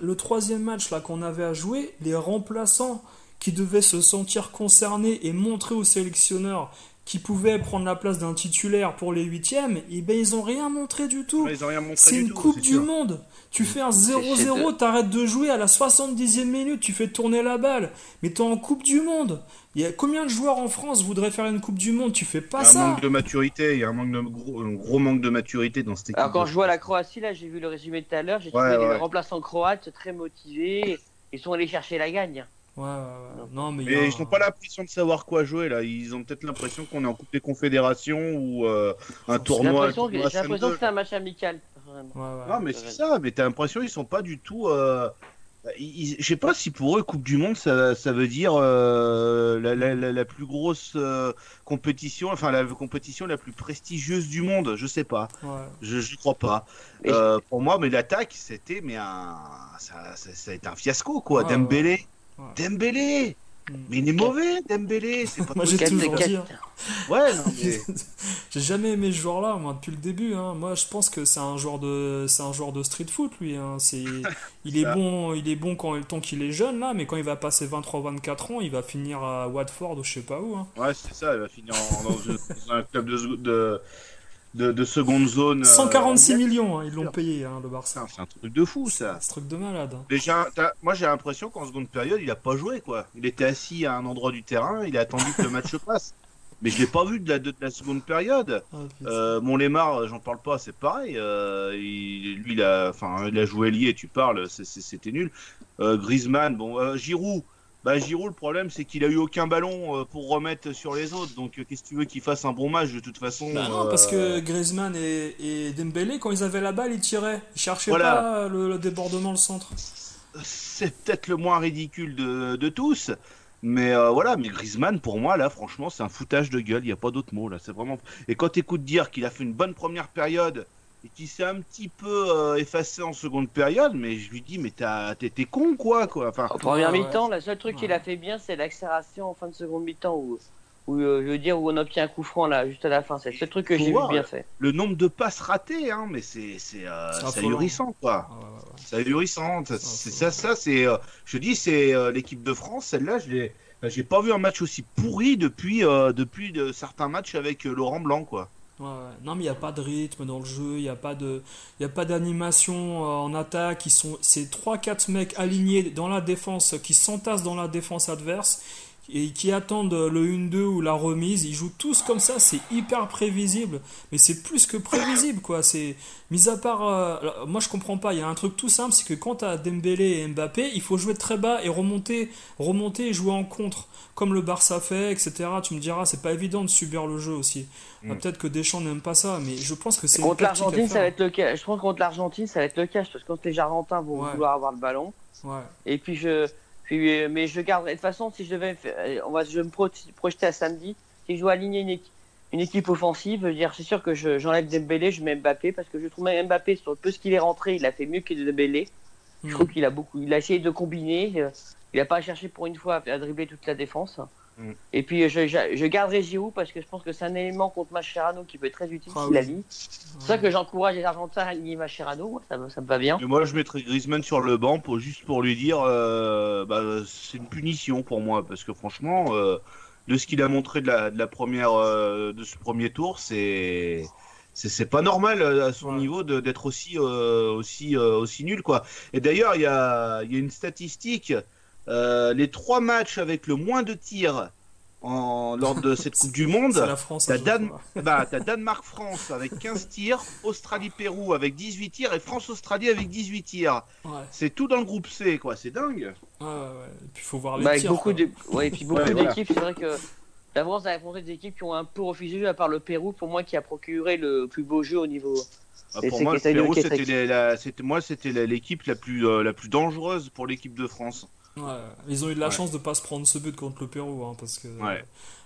le troisième match là qu'on avait à jouer, les remplaçants qui devaient se sentir concernés et montrer aux sélectionneurs qui pouvaient prendre la place d'un titulaire pour les huitièmes, et ben ils ont rien montré du tout. C'est une tout, Coupe du sûr. Monde. Tu fais un C'est- 0-0, t'arrêtes de jouer à la 70e minute, tu fais tourner la balle. Mais t'es en Coupe du Monde. Il y a combien de joueurs en France voudraient faire une Coupe du Monde? Tu fais Il pas y a un ça. manque de maturité, il y a un, manque de, gros, un gros manque de maturité dans cette équipe. Alors quand je vois la. Croatie, là, j'ai vu le résumé tout à l'heure, j'ai Ouais, trouvé ouais. les remplaçants croates très motivés. Ils sont allés chercher la gagne. Ouais, ouais, ouais. Non, mais a ils n'ont pas l'impression de savoir quoi jouer là. Ils ont peut-être l'impression qu'on est en Coupe des Confédérations ou euh, un J'ai tournoi. l'impression que, j'ai l'impression que c'est un match amical. vraiment. Ouais, ouais. Non, mais c'est ça. Mais t'as l'impression qu'ils sont pas du tout. Euh... ils- ils- Je sais pas si pour eux Coupe du Monde ça, ça veut dire euh, la, la- la- la plus grosse euh, compétition, enfin la compétition la plus prestigieuse du monde. Je sais pas. Ouais. Je je crois pas. Euh, pour moi, mais l'attaque c'était mais un ça, ça, ça a été un fiasco quoi. Ouais, Dembélé, Ouais. Dembélé. Mais il est mauvais, Dembélé. C'est pas Moi j'ai toujours dit. hein. Ouais, non, mais. J'ai jamais aimé ce joueur-là, moi, depuis le début. Hein. Moi, je pense que c'est un joueur de, c'est un joueur de street foot, lui. Hein. C'est, il est bon, il est bon quand tant qu'il est jeune là, mais quand il va passer 23-24 ans, il va finir à Watford ou je sais pas où. Hein. Ouais, c'est ça, il va finir en- dans, une- dans un club de, de, de, de seconde zone. euh, 146 anglaise. millions, hein, ils l'ont payé, hein, le Barça. C'est un truc de fou, ça. C'est un truc de malade. hein. Déjà, t'as- moi j'ai l'impression qu'en seconde période, il a pas joué, quoi. Il était assis à un endroit du terrain, il a attendu que le match se passe. Mais je l'ai pas vu de la, de la seconde période. Ah. Euh, mon Lemar, j'en parle pas, c'est pareil. Euh, il- lui, il a, enfin, il a joué lié, tu parles, c'était nul. Euh, Griezmann, bon, euh, Giroud. Bah Giroud, le problème, c'est qu'il a eu aucun ballon euh, pour remettre sur les autres. Donc, euh, qu'est-ce que tu veux qu'il fasse un bon match de toute façon Bah non, euh, parce que Griezmann et, et Dembélé, quand ils avaient la balle, ils tiraient. Ils cherchaient Voilà. pas le, le débordement, le centre. c'est peut-être le moins ridicule de, de tous. Mais euh, voilà, mais Griezmann, pour moi, là, franchement, c'est un foutage de gueule. Il n'y a pas d'autre mot, là. C'est vraiment. Et quand t'écoutes dire qu'il a fait une bonne première période et qu'il s'est un petit peu euh, effacé en seconde période, mais je lui dis, mais t'as- t'es con, quoi, quoi. Enfin, En première Ouais, mi-temps, le seul truc qu'il a fait bien, c'est l'accélération en fin de seconde mi-temps où, où euh, je veux dire, où on obtient un coup franc là, juste à la fin. C'est le seul truc que j'ai vu bien fait. le nombre de passes ratées, hein, mais c'est c'est euh, ahurissant, quoi. Ouais, ouais, ouais. C'est ahurissant. C'est ça, ça, c'est. euh, je dis, c'est euh, l'équipe de France. Celle-là, je l'ai. J'ai pas vu un match aussi pourri depuis euh, depuis de, certains matchs avec euh, Laurent Blanc, quoi. Non, mais il n'y a pas de rythme dans le jeu, il n'y a pas d'animation euh, en attaque. C'est 3-4 mecs alignés dans la défense qui s'entassent dans la défense adverse et qui attendent le 1-2 ou la remise. Ils jouent tous comme ça, c'est hyper prévisible. Mais c'est plus que prévisible, quoi. C'est, mis à part, euh, alors, moi je comprends pas. Il y a un truc tout simple, c'est que quand tu as Dembélé et Mbappé, il faut jouer très bas et remonter, remonter et jouer en contre, comme le Barça fait, etc. Tu me diras, c'est pas évident de subir le jeu aussi. Ah, Mm. Peut-être que Deschamps n'aime pas ça, mais je pense que c'est Contre l'Argentine, ça va être le cas. Je pense que contre l'Argentine, ça va être le cas. Parce que contre les Argentins vont Ouais. vouloir avoir le ballon. Ouais. Et puis je, puis, euh, mais je garderai. De toute façon, si je devais, euh, on va, je vais me pro- projeter à samedi. Si je dois aligner une équipe, une équipe offensive, je veux dire, c'est sûr que je- j'enlève Dembélé, je mets Mbappé parce que je trouve même Mbappé sur le peu ce qu'il est rentré, il a fait mieux que Dembélé. Je Mm. trouve qu'il a beaucoup, il a essayé de combiner. euh, Il a pas cherché pour une fois à dribbler toute la défense. Mm. Et puis je, je, je garderai Giroud parce que je pense que c'est un élément contre Mascherano qui peut être très utile Ah s'il oui. aligne. C'est pour ça que j'encourage les Argentins à aligner Mascherano. Moi, ça, me- ça me va bien. Moi, je mettrais Griezmann sur le banc pour juste pour lui dire, euh, bah, c'est une punition pour moi parce que franchement, euh, de ce qu'il a montré de la, de la première, euh, de ce premier tour, c'est c'est c'est pas normal euh, à son Ouais. niveau de- d'être aussi euh, aussi euh, aussi nul quoi. Et d'ailleurs, il y a il y a une statistique, euh, les trois matchs avec le moins de tirs en lors de cette Coupe du Monde. C'est la France. T'as Dan- fois. Bah, t'as Danemark-France avec 15 tirs, Australie-Pérou avec 18 tirs et France-Australie avec 18 tirs. Ouais, C'est tout dans le groupe C, quoi. C'est dingue. ouais, ouais. Et puis il faut voir les Bah, tirs. beaucoup de, ouais, et puis beaucoup Ouais, voilà. d'équipes, c'est vrai que la France a affronté des équipes qui ont un peu refusé, à part le Pérou, pour moi, qui a procuré le plus beau jeu au niveau. Ah, pour moi, le Pérou, le c'était Québec. les- la- c'était moi, c'était la- l'équipe la plus euh, la plus dangereuse pour l'équipe de France. Ouais, ils ont eu de la Ouais. chance de pas se prendre ce but contre le Pérou, hein, parce que. Ouais.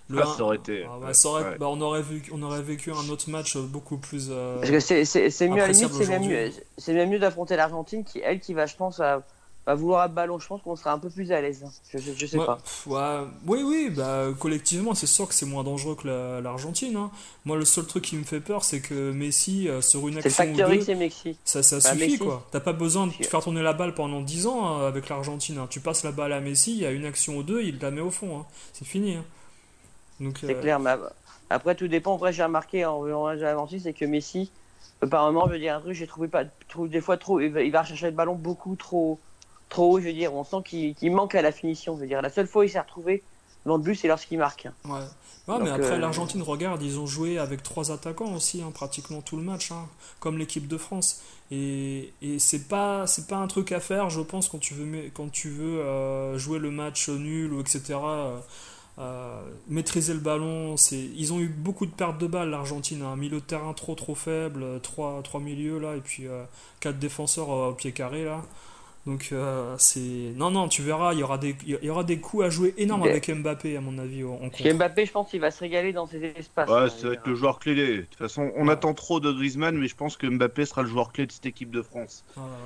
Le Ah, ça aurait été- Ah, ouais, ça aurait- ouais. bah, on aurait vu, on aurait vécu un autre match beaucoup plus. euh, Parce que c'est mieux, c'est même mieux, aujourd'hui. c'est même mieux d'affronter l'Argentine qui, elle, qui va, je pense, à, va vouloir le ballon. Je pense qu'on sera un peu plus à l'aise. Je, je, je sais Ouais, pas. pff, ouais, oui, oui, bah, collectivement, c'est sûr que c'est moins dangereux que la- l'Argentine. hein. Moi, le seul truc qui me fait peur, c'est que Messi, euh, sur une action ou deux, Messi. ça, ça Bah, suffit, Messi. quoi. T'as pas besoin de faire tourner la balle pendant 10 ans hein, avec l'Argentine. hein. Tu passes la balle à Messi, il y a une action ou deux, il la met au fond. hein. C'est fini. hein. C'est euh, clair. Mais après, tout dépend. Après, j'ai remarqué en voyant l'Argentine, c'est que Messi, par moment, je veux dire un truc, j'ai trouvé pas, des fois trop, il va, il va rechercher le ballon beaucoup trop, trop haut. Je veux dire, on sent qu'il manque à la finition. Je veux dire, la seule fois où il s'est retrouvé devant le but, c'est lorsqu'il marque. Ouais. Ouais, mais après, euh, l'Argentine, regarde, ils ont joué avec trois attaquants aussi, hein, pratiquement tout le match, hein, comme l'équipe de France. Et, et c'est pas, c'est pas un truc à faire, je pense, quand tu veux, ma- quand tu veux euh, jouer le match nul ou etc. euh, maîtriser le ballon. Ils ont eu beaucoup de pertes de balles, l'Argentine. Un milieu de terrain trop trop faible, trois, trois milieux là, et puis quatre défenseurs au pied carré là. Donc euh, c'est non non tu verras il y aura des il y aura des coups à jouer énormes avec Mbappé à mon avis en. Mbappé, je pense qu'il va se régaler dans ses espaces. Ouais, hein, ça va être le joueur clé. De toute façon, on Ouais. attend trop de Griezmann, mais je pense que Mbappé sera le joueur clé de cette équipe de France. Ouais, ouais, ouais.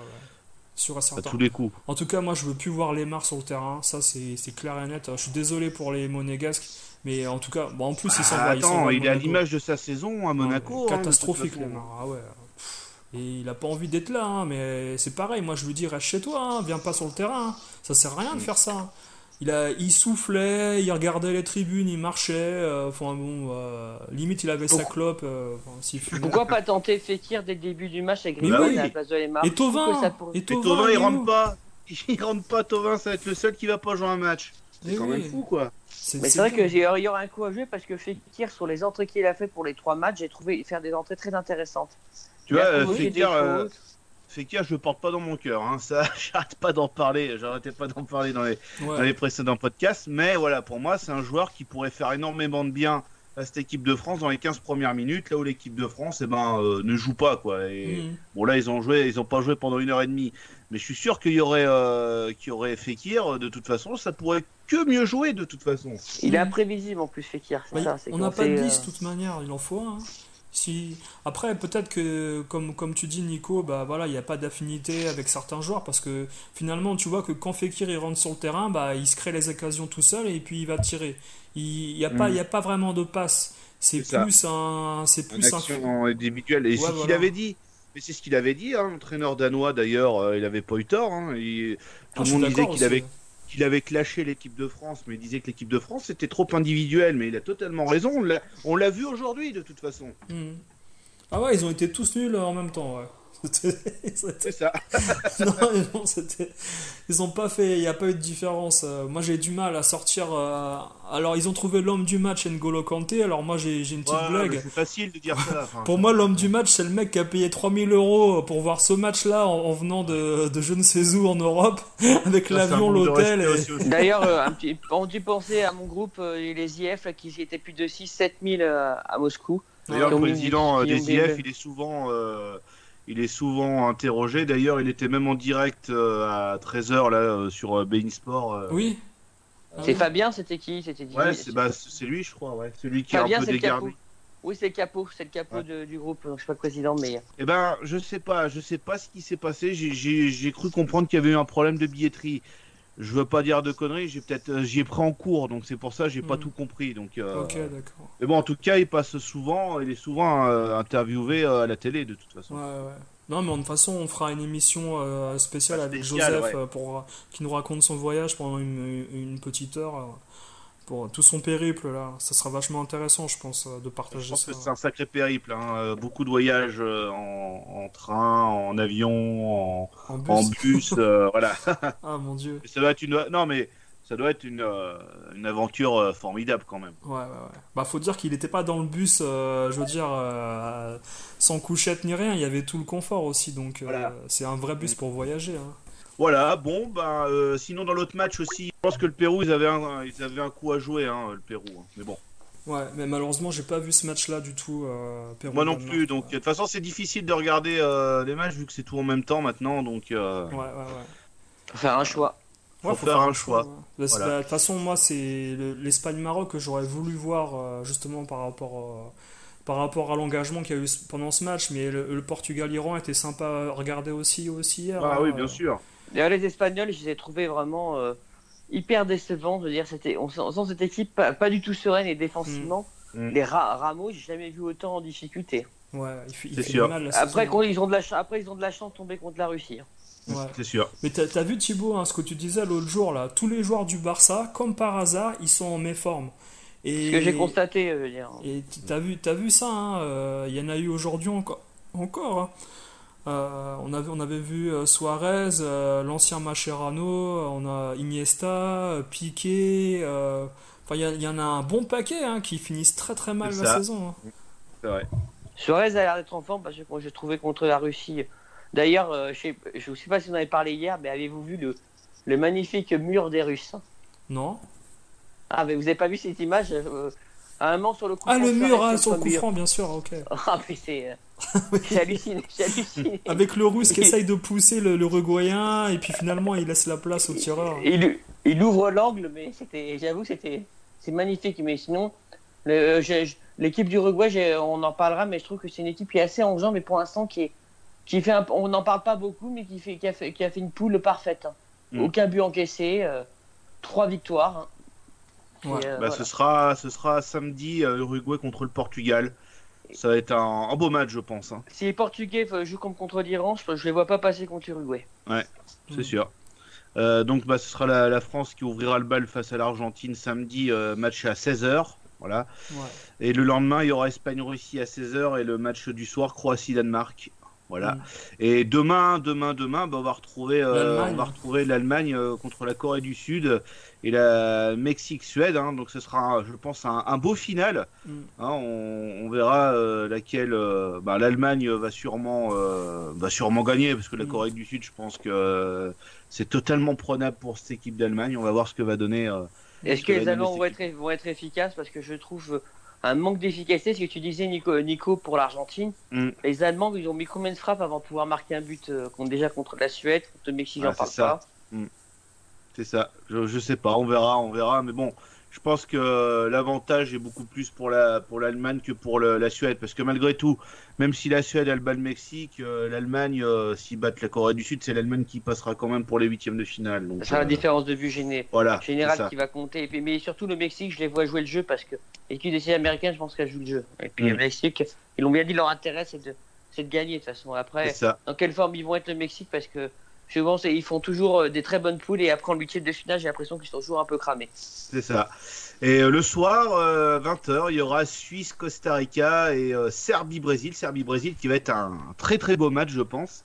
Sur un à certain. tous les coups. En tout cas, moi, je veux plus voir Lemar sur le terrain. Ça, c'est c'est clair et net. Je suis désolé pour les Monégasques, mais en tout cas, bon, en plus, il s'en Ah, il s'en attends, il est à Monaco. l'image de sa saison à Monaco. hein, Catastrophique, façon. Lemar. Ah ouais. Et il a pas envie d'être là, hein, mais c'est pareil. Moi, je lui dis, reste chez toi, hein, viens pas sur le terrain. hein. Ça sert à rien de faire ça. Il, a, il soufflait, il regardait les tribunes, il marchait. euh, Enfin bon, euh, limite, il avait sa clope. euh, enfin, s'il fumait. Pourquoi pas tenter Fekir dès le début du match avec Griezmann oui. à la place de Lemar Et Tovin Et Tovin, il rentre pas. Il rentre pas, Tovin, ça va être le seul qui va pas jouer un match. C'est quand oui. même fou, quoi. C'est Mais c'est c'est vrai qu'il y aura un coup à jouer parce que Fekir, sur les entrées qu'il a fait pour les trois matchs, j'ai trouvé faire des entrées très intéressantes. Tu vois, euh, Fekir, euh. Fekir, je le porte pas dans mon cœur. Hein. Ça, j'arrête pas d'en parler. J'arrêtais pas d'en parler dans les, Ouais. dans les précédents podcasts. Mais voilà, pour moi, c'est un joueur qui pourrait faire énormément de bien à cette équipe de France dans les 15 premières minutes, là où l'équipe de France eh ben, euh, ne joue pas. Quoi. Et, Mhm. Bon, là, ils ont joué, ils ont pas joué pendant une heure et demie. Mais je suis sûr qu'il y aurait, euh, qu'il y aurait Fekir. De toute façon, ça pourrait que mieux jouer, de toute façon. Il est Mhm. imprévisible en plus, Fekir. c'est Bah, ça, c'est on n'a pas de sait, liste euh, de toute manière, il en faut un. hein. Si... Après, peut-être que, comme, comme tu dis, Nico, bah, voilà, il n'y a pas d'affinité avec certains joueurs parce que finalement, tu vois que quand Fekir il rentre sur le terrain, bah, il se crée les occasions tout seul et puis il va tirer. Il n'y a, pas- Mm. il a pas vraiment de passe. C'est ça. plus un. C'est plus un. action individuelle. Et Ouais, c'est ce qu'il voilà. avait dit. Mais c'est ce qu'il avait dit, hein, l'entraîneur danois d'ailleurs, euh, il avait pas eu tort. hein. Il- Ah, Tout je le monde disait qu'il avait, aussi. Qu'il avait clashé l'équipe de France, mais il disait que l'équipe de France était trop individuelle. Mais il a totalement raison. On l'a- vu aujourd'hui de toute façon. Mm. Ah ouais, ils ont été tous nuls en même temps, ouais. C'est ça. non, non, c'était- Ils ont pas fait, il n'y a pas eu de différence. Euh, Moi j'ai du mal à sortir. euh, Alors ils ont trouvé l'homme du match N'Golo Kanté, alors moi j'ai j'ai une petite Ouais, blague. c'est facile de dire ça. enfin. Pour moi, l'homme du match, c'est le mec qui a payé 3000 euros pour voir ce match-là en, en venant de, de je ne sais où en Europe, avec un l'avion, l'hôtel. et-. D'ailleurs, euh, un petit, on dû penser à mon groupe, euh, les IF, là, qui étaient plus de 6-7 000 euh, à Moscou. D'ailleurs, le président des IF, il est souvent, euh, il est souvent interrogé. D'ailleurs, il était même en direct euh, à 13h là euh, sur euh, Bein Sport. euh. Oui. Ah C'est. Fabien, c'était qui? C'était Ouais, c'est bah, c'est lui, je crois. Ouais. Celui qui est Fabien, un peu dégarni. Oui, c'est le capot, c'est le capot Ouais. de- du groupe. Donc, je suis pas président, mais Eh ben, je sais pas, je sais pas ce qui s'est passé. J'ai- J'ai j'ai cru comprendre qu'il y avait eu un problème de billetterie. Je veux pas dire de conneries, j'ai peut-être, euh, j'y ai pris en cours, donc c'est pour ça que j'ai pas Mhm. tout compris. Donc, euh, Ok, d'accord. mais bon, en tout cas, il passe souvent, il est souvent euh, interviewé euh, à la télé de toute façon. Ouais, ouais. Non, mais de toute façon, on fera une émission spéciale Ah, avec spéciale, Joseph ouais. euh, pour, qui nous raconte son voyage pendant une, une petite heure. Pour tout son périple, là. Ça sera vachement intéressant, je pense, euh, de Je partager pense ça. que c'est un sacré périple, hein. euh, beaucoup de voyages euh, en, en train, en avion, en, En bus. en bus, euh, voilà. Ah, mon dieu. Ça doit être une, non mais ça doit être une, euh, une aventure euh, formidable quand même. Ouais, ouais, ouais. Bah, faut dire qu'il n'était pas dans le bus, euh, je veux dire, sans couchette ni rien. Il y avait tout le confort aussi, donc Voilà. c'est un vrai bus pour voyager. hein. Voilà, bon, ben, euh, sinon dans l'autre match aussi, je pense que le Pérou, ils avaient un, ils avaient un coup à jouer, hein, le Pérou. hein. Mais bon, Ouais, mais malheureusement, j'ai pas vu ce match-là du tout. euh, Pérou, moi non plus. Donc de ouais. toute façon, c'est difficile de regarder euh, les matchs vu que c'est tout en même temps maintenant. Donc euh, Ouais, ouais, ouais. faut faire un choix. Faut faire un choix. ouais. Bah, Voilà. bah, De toute façon, moi, c'est le- l'Espagne-Maroc que j'aurais voulu voir euh, justement par rapport, euh, par rapport à l'engagement qu'il y a eu pendant ce match. Mais le, le Portugal-Iran était sympa à regarder aussi, aussi hier. ah hein. oui, bien sûr. D'ailleurs, les Espagnols, je les ai trouvés vraiment euh, hyper décevants. Je veux dire, c'était, on, sent, on sent cette équipe pas, pas du tout sereine et défensivement. Mm. Mm. Les Ra- Ramos, j'ai jamais vu autant en difficulté. Ouais, il il C'est fait sûr. mal la Après, quand ils ont de la, ch- après, ils ont de la chance de tomber contre la Russie. hein. Ouais. C'est sûr. Mais t'as as vu Thibaut, hein, ce que tu disais l'autre jour là, tous les joueurs du Barça, comme par hasard, ils sont en méforme. Et Ce que j'ai constaté, euh, je veux dire. Et t'as vu, t'as vu ça, hein, euh, il y en a eu aujourd'hui encore. encore hein. Euh, on, avait, on avait vu euh, Suarez, euh, l'ancien Mascherano, euh, on a Iniesta, Piqué. euh, Enfin, il y, en a un bon paquet hein, qui finissent très très mal la saison. hein. C'est vrai. Suarez a l'air d'être en forme parce que quand j'ai trouvé contre la Russie. D'ailleurs, euh, je sais, je sais pas si vous en avez parlé hier, mais avez-vous vu le, le magnifique mur des Russes? Non Ah, mais vous avez pas vu cette image euh, À un moment sur le coup Ah, franc, le mur ah, sur le coup franc, bien sûr, ok. Ah, mais c'est. euh, halluciné. Avec le russe qui essaye de pousser le, l'Uruguayen, et puis finalement il laisse la place au tireur. Il, il ouvre l'angle, mais c'était, j'avoue, c'était, c'est magnifique. Mais sinon, l'équipe d'Uruguay, j'ai- on en parlera, mais je trouve que c'est une équipe qui est assez en mais pour l'instant qui est, qui fait un- on n'en parle pas beaucoup, mais qui, fait, qui, a, fait, qui a fait une poule parfaite. hein. Mm. Aucun but encaissé, euh, trois victoires. hein. Ouais. Et, euh, Bah, voilà. ce, sera, ce sera samedi euh, Uruguay contre le Portugal. Ça va être un, un beau match, je pense. hein. Si les Portugais euh, jouent comme contre l'Iran, je, je les vois pas passer contre l'Uruguay. c'est Mm. sûr. Euh, donc bah, ce sera la, la France qui ouvrira le bal face à l'Argentine samedi, euh, match à 16h. Voilà. Ouais. Et le lendemain, il y aura Espagne-Russie à 16h et le match du soir, Croatie-Danemark. Voilà. Mm. Et demain, demain, demain, bah, on va retrouver, euh, L'Allemagne. on va retrouver l'Allemagne euh, contre la Corée du Sud et la Mexique-Suède. hein. donc ce sera, je pense, un, un beau final. Mm. Hein, on, on verra euh, laquelle. euh, bah, L'Allemagne va sûrement, euh, va sûrement gagner parce que la Mm. Corée du Sud, je pense que euh, c'est totalement prenable pour cette équipe d'Allemagne. On va voir ce que va donner. euh, Est-ce que les Allemands vont être, vont être efficaces? Parce que je trouve euh, un manque d'efficacité. Ce que tu disais, Nico, Nico pour l'Argentine. Mm. Les Allemands, ils ont mis combien de frappes avant de pouvoir marquer un but euh, contre, déjà contre la Suède, contre le Mexique, Ouais, j'en parle c'est ça. pas. C'est ça. Je, je sais pas. On verra, on verra. Mais bon, je pense que l'avantage est beaucoup plus pour la pour l'Allemagne que pour le- la Suède, parce que malgré tout, même si la Suède elle bat le Mexique, euh, l'Allemagne euh, s'ils battent la Corée du Sud, c'est l'Allemagne qui passera quand même pour les huitièmes de finale. Donc Ça sera la euh, différence de vue gênée. Voilà. c'est général ça. qui va compter. Mais surtout le Mexique, je les vois jouer le jeu parce que l'équipe des séries américaines, je pense qu'elle joue le jeu. Et puis Mm. le Mexique, ils l'ont bien dit, leur intérêt c'est de, c'est de gagner de toute façon. Après, ça. dans quelle forme ils vont être le Mexique Parce que souvent c'est- ils font toujours euh, des très bonnes poules et après en huitième de finale, j'ai l'impression qu'ils sont toujours un peu cramés. C'est ça. Et euh, le soir, 20h, il y aura Suisse-Costa Rica et euh, Serbie-Brésil. Serbie-Brésil qui va être un très très beau match, je pense.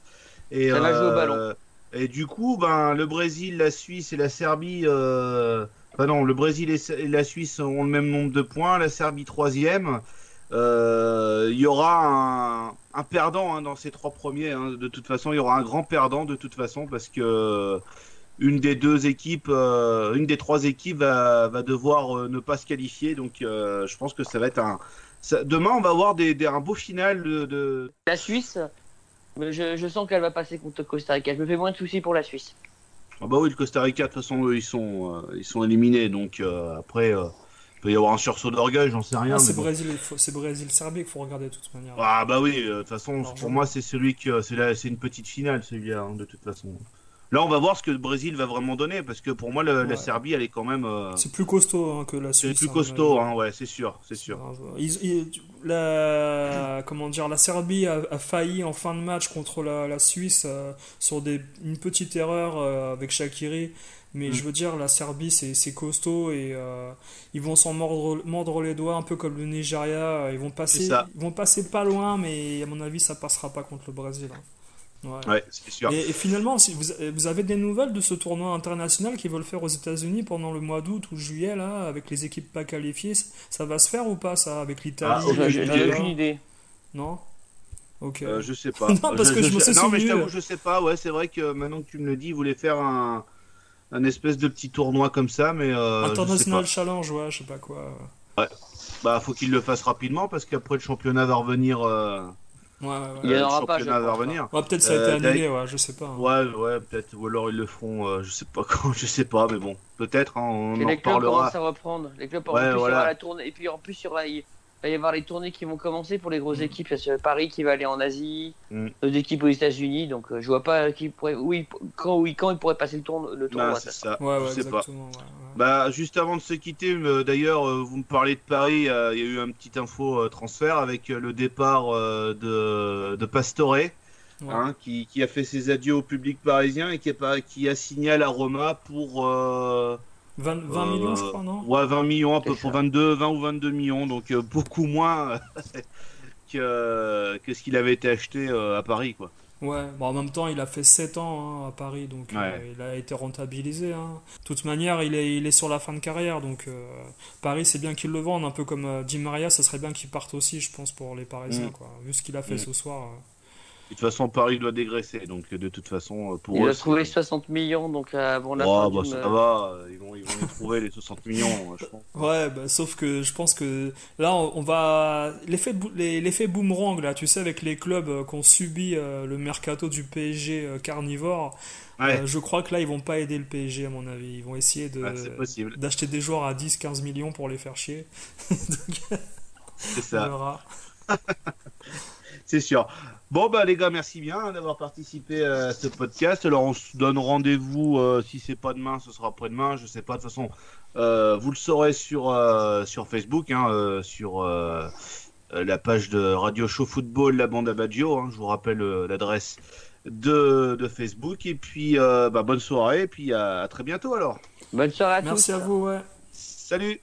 Et, Ça va jouer au ballon. Et du coup, ben, le Brésil, la Suisse et la Serbie. Euh... Enfin non, le Brésil et et la Suisse ont le même nombre de points. La Serbie troisième. Euh, Il y aura un, un perdant hein, dans ces trois premiers. hein. De toute façon, il y aura un grand perdant de toute façon parce que une des deux équipes, euh, une des trois équipes va, va devoir euh, ne pas se qualifier. Donc, euh, je pense que ça va être un. ça- Demain, on va avoir des, des- un beau final de. de- La Suisse, je, je sens qu'elle va passer contre Costa Rica. Je me fais moins de soucis pour la Suisse. Ah bah oui, le Costa Rica, de toute façon, eux, ils sont, ils sont éliminés. Donc, après, il peut y avoir un sursaut d'orgueil, j'en sais rien. Ah, c'est bon. Brésil, il faut- c'est Brésil-Serbie qu'il faut regarder de toute manière. Ah bah oui, euh, de toute façon, pour moi, c'est celui que c'est la- c'est une petite finale, celui-là, hein, de toute façon. Là, on va voir ce que le Brésil va vraiment donner, parce que pour moi, le- Ouais. la Serbie, elle est quand même. euh, C'est plus costaud hein, que la c'est Suisse. plus hein, costaud, hein, ouais, c'est sûr, c'est sûr. Ils- ils- la, comment dire, la Serbie a, a failli en fin de match contre la, la Suisse euh, sur des, une petite erreur euh, avec Shakiri. Mais Mm. je veux dire, la Serbie, c'est costaud et euh, ils vont s'en mordre, mordre les doigts un peu comme le Nigeria. Ils vont, passer, ils vont passer pas loin, mais à mon avis, ça passera pas contre le Brésil. hein. Ouais. Ouais, c'est sûr. Et, et finalement, si vous, vous avez des nouvelles de ce tournoi international qu'ils veulent faire aux États-Unis pendant le mois d'août ou juillet, là, avec les équipes pas qualifiées, ça va se faire ou pas, ça, avec l'Italie Ah, J'en aucune idée. Non? Ok. Euh, je sais pas. Non, parce que je me suis Non, mais je t'avoue, je sais pas. Ouais, c'est vrai que maintenant que tu me le dis, ils voulaient faire un, un espèce de petit tournoi comme ça, mais euh, International. Challenge, ouais, je sais pas quoi. Bah, faut qu'ils le fassent rapidement parce qu'après le championnat va revenir. euh, Ouais, ouais, ouais. Il y en le aura pas, championnat je va pense revenir. Ouais, peut-être ça a Euh, été annulé, ouais, je sais pas. hein. Ouais, ouais, peut-être. Ou alors ils le feront. euh, je sais pas quand. Je sais pas, mais bon, peut-être. hein, on Et en les clubs reparlera. commencent à reprendre. Les clubs, en Ouais, plus, il y voilà. aura la tournée. Et puis en plus, il y, aura, il va y avoir les tournées qui vont commencer pour les grosses Mm. équipes. Parce que Paris qui va aller en Asie, Mm. d'autres équipes aux États-Unis. Donc euh, je vois pas qui pourrait, où il- quand, oui, quand il pourrait passer le, tourne, le tournoi. Bah, c'est ça. Ouais, je ouais, sais pas. ouais. Bah, juste avant de se quitter, euh, d'ailleurs, euh, vous me parlez de Paris, euh, il y a eu un petit info euh, transfert avec euh, le départ euh, de, de Pastore, hein, qui, qui a fait ses adieux au public parisien et qui a, pas- qui a signé à la Roma pour euh, 20, 20 euh, millions, je crois, non Ouais, 20 millions, un peu pour ça. 22, 20 ou 22 millions, donc euh, beaucoup moins que, que ce qu'il avait été acheté euh, à Paris, quoi. Ouais, bon, en même temps, il a fait 7 ans hein, à Paris, donc euh, Ouais. il a été rentabilisé. hein. De toute manière, il est, il est sur la fin de carrière, donc euh, Paris, c'est bien qu'il le vende, un peu comme euh, Di Maria, ça serait bien qu'il parte aussi, je pense, pour les Parisiens, Mm. quoi. Vu ce qu'il a fait Mm. ce soir. Euh. De toute façon, Paris doit dégraisser, donc euh, de toute façon, euh, pour Il eux. a c'est- trouvé 60 millions donc euh, avant la Oh, fin bah, du- ça va, euh, ils vont, ils vont les trouver les 60 millions, euh, je pense. Ouais, bah, sauf que je pense que là, on, on va. L'effet l'effet boomerang, là, tu sais, avec les clubs euh, qui ont subi euh, le mercato du PSG euh, carnivore, Ouais, euh, je crois que là, ils vont pas aider le PSG, à mon avis. Ils vont essayer de. ouais, possible, D'acheter des joueurs à 10-15 millions pour les faire chier. Donc, c'est ça. C'est sûr. Bon bah les gars, merci bien d'avoir participé à ce podcast. Alors on se donne rendez-vous euh, si c'est pas demain, ce sera après-demain. Je sais pas de toute façon. euh, vous le saurez sur euh, sur Facebook, hein, euh, sur euh, euh, la page de Radio Show Football, la bande à Baggio. hein. je vous rappelle euh, l'adresse de, de Facebook. Et puis euh, bah, bonne soirée. Et puis à, à très bientôt alors. Bonne soirée à tous. Merci à vous, ouais. Salut.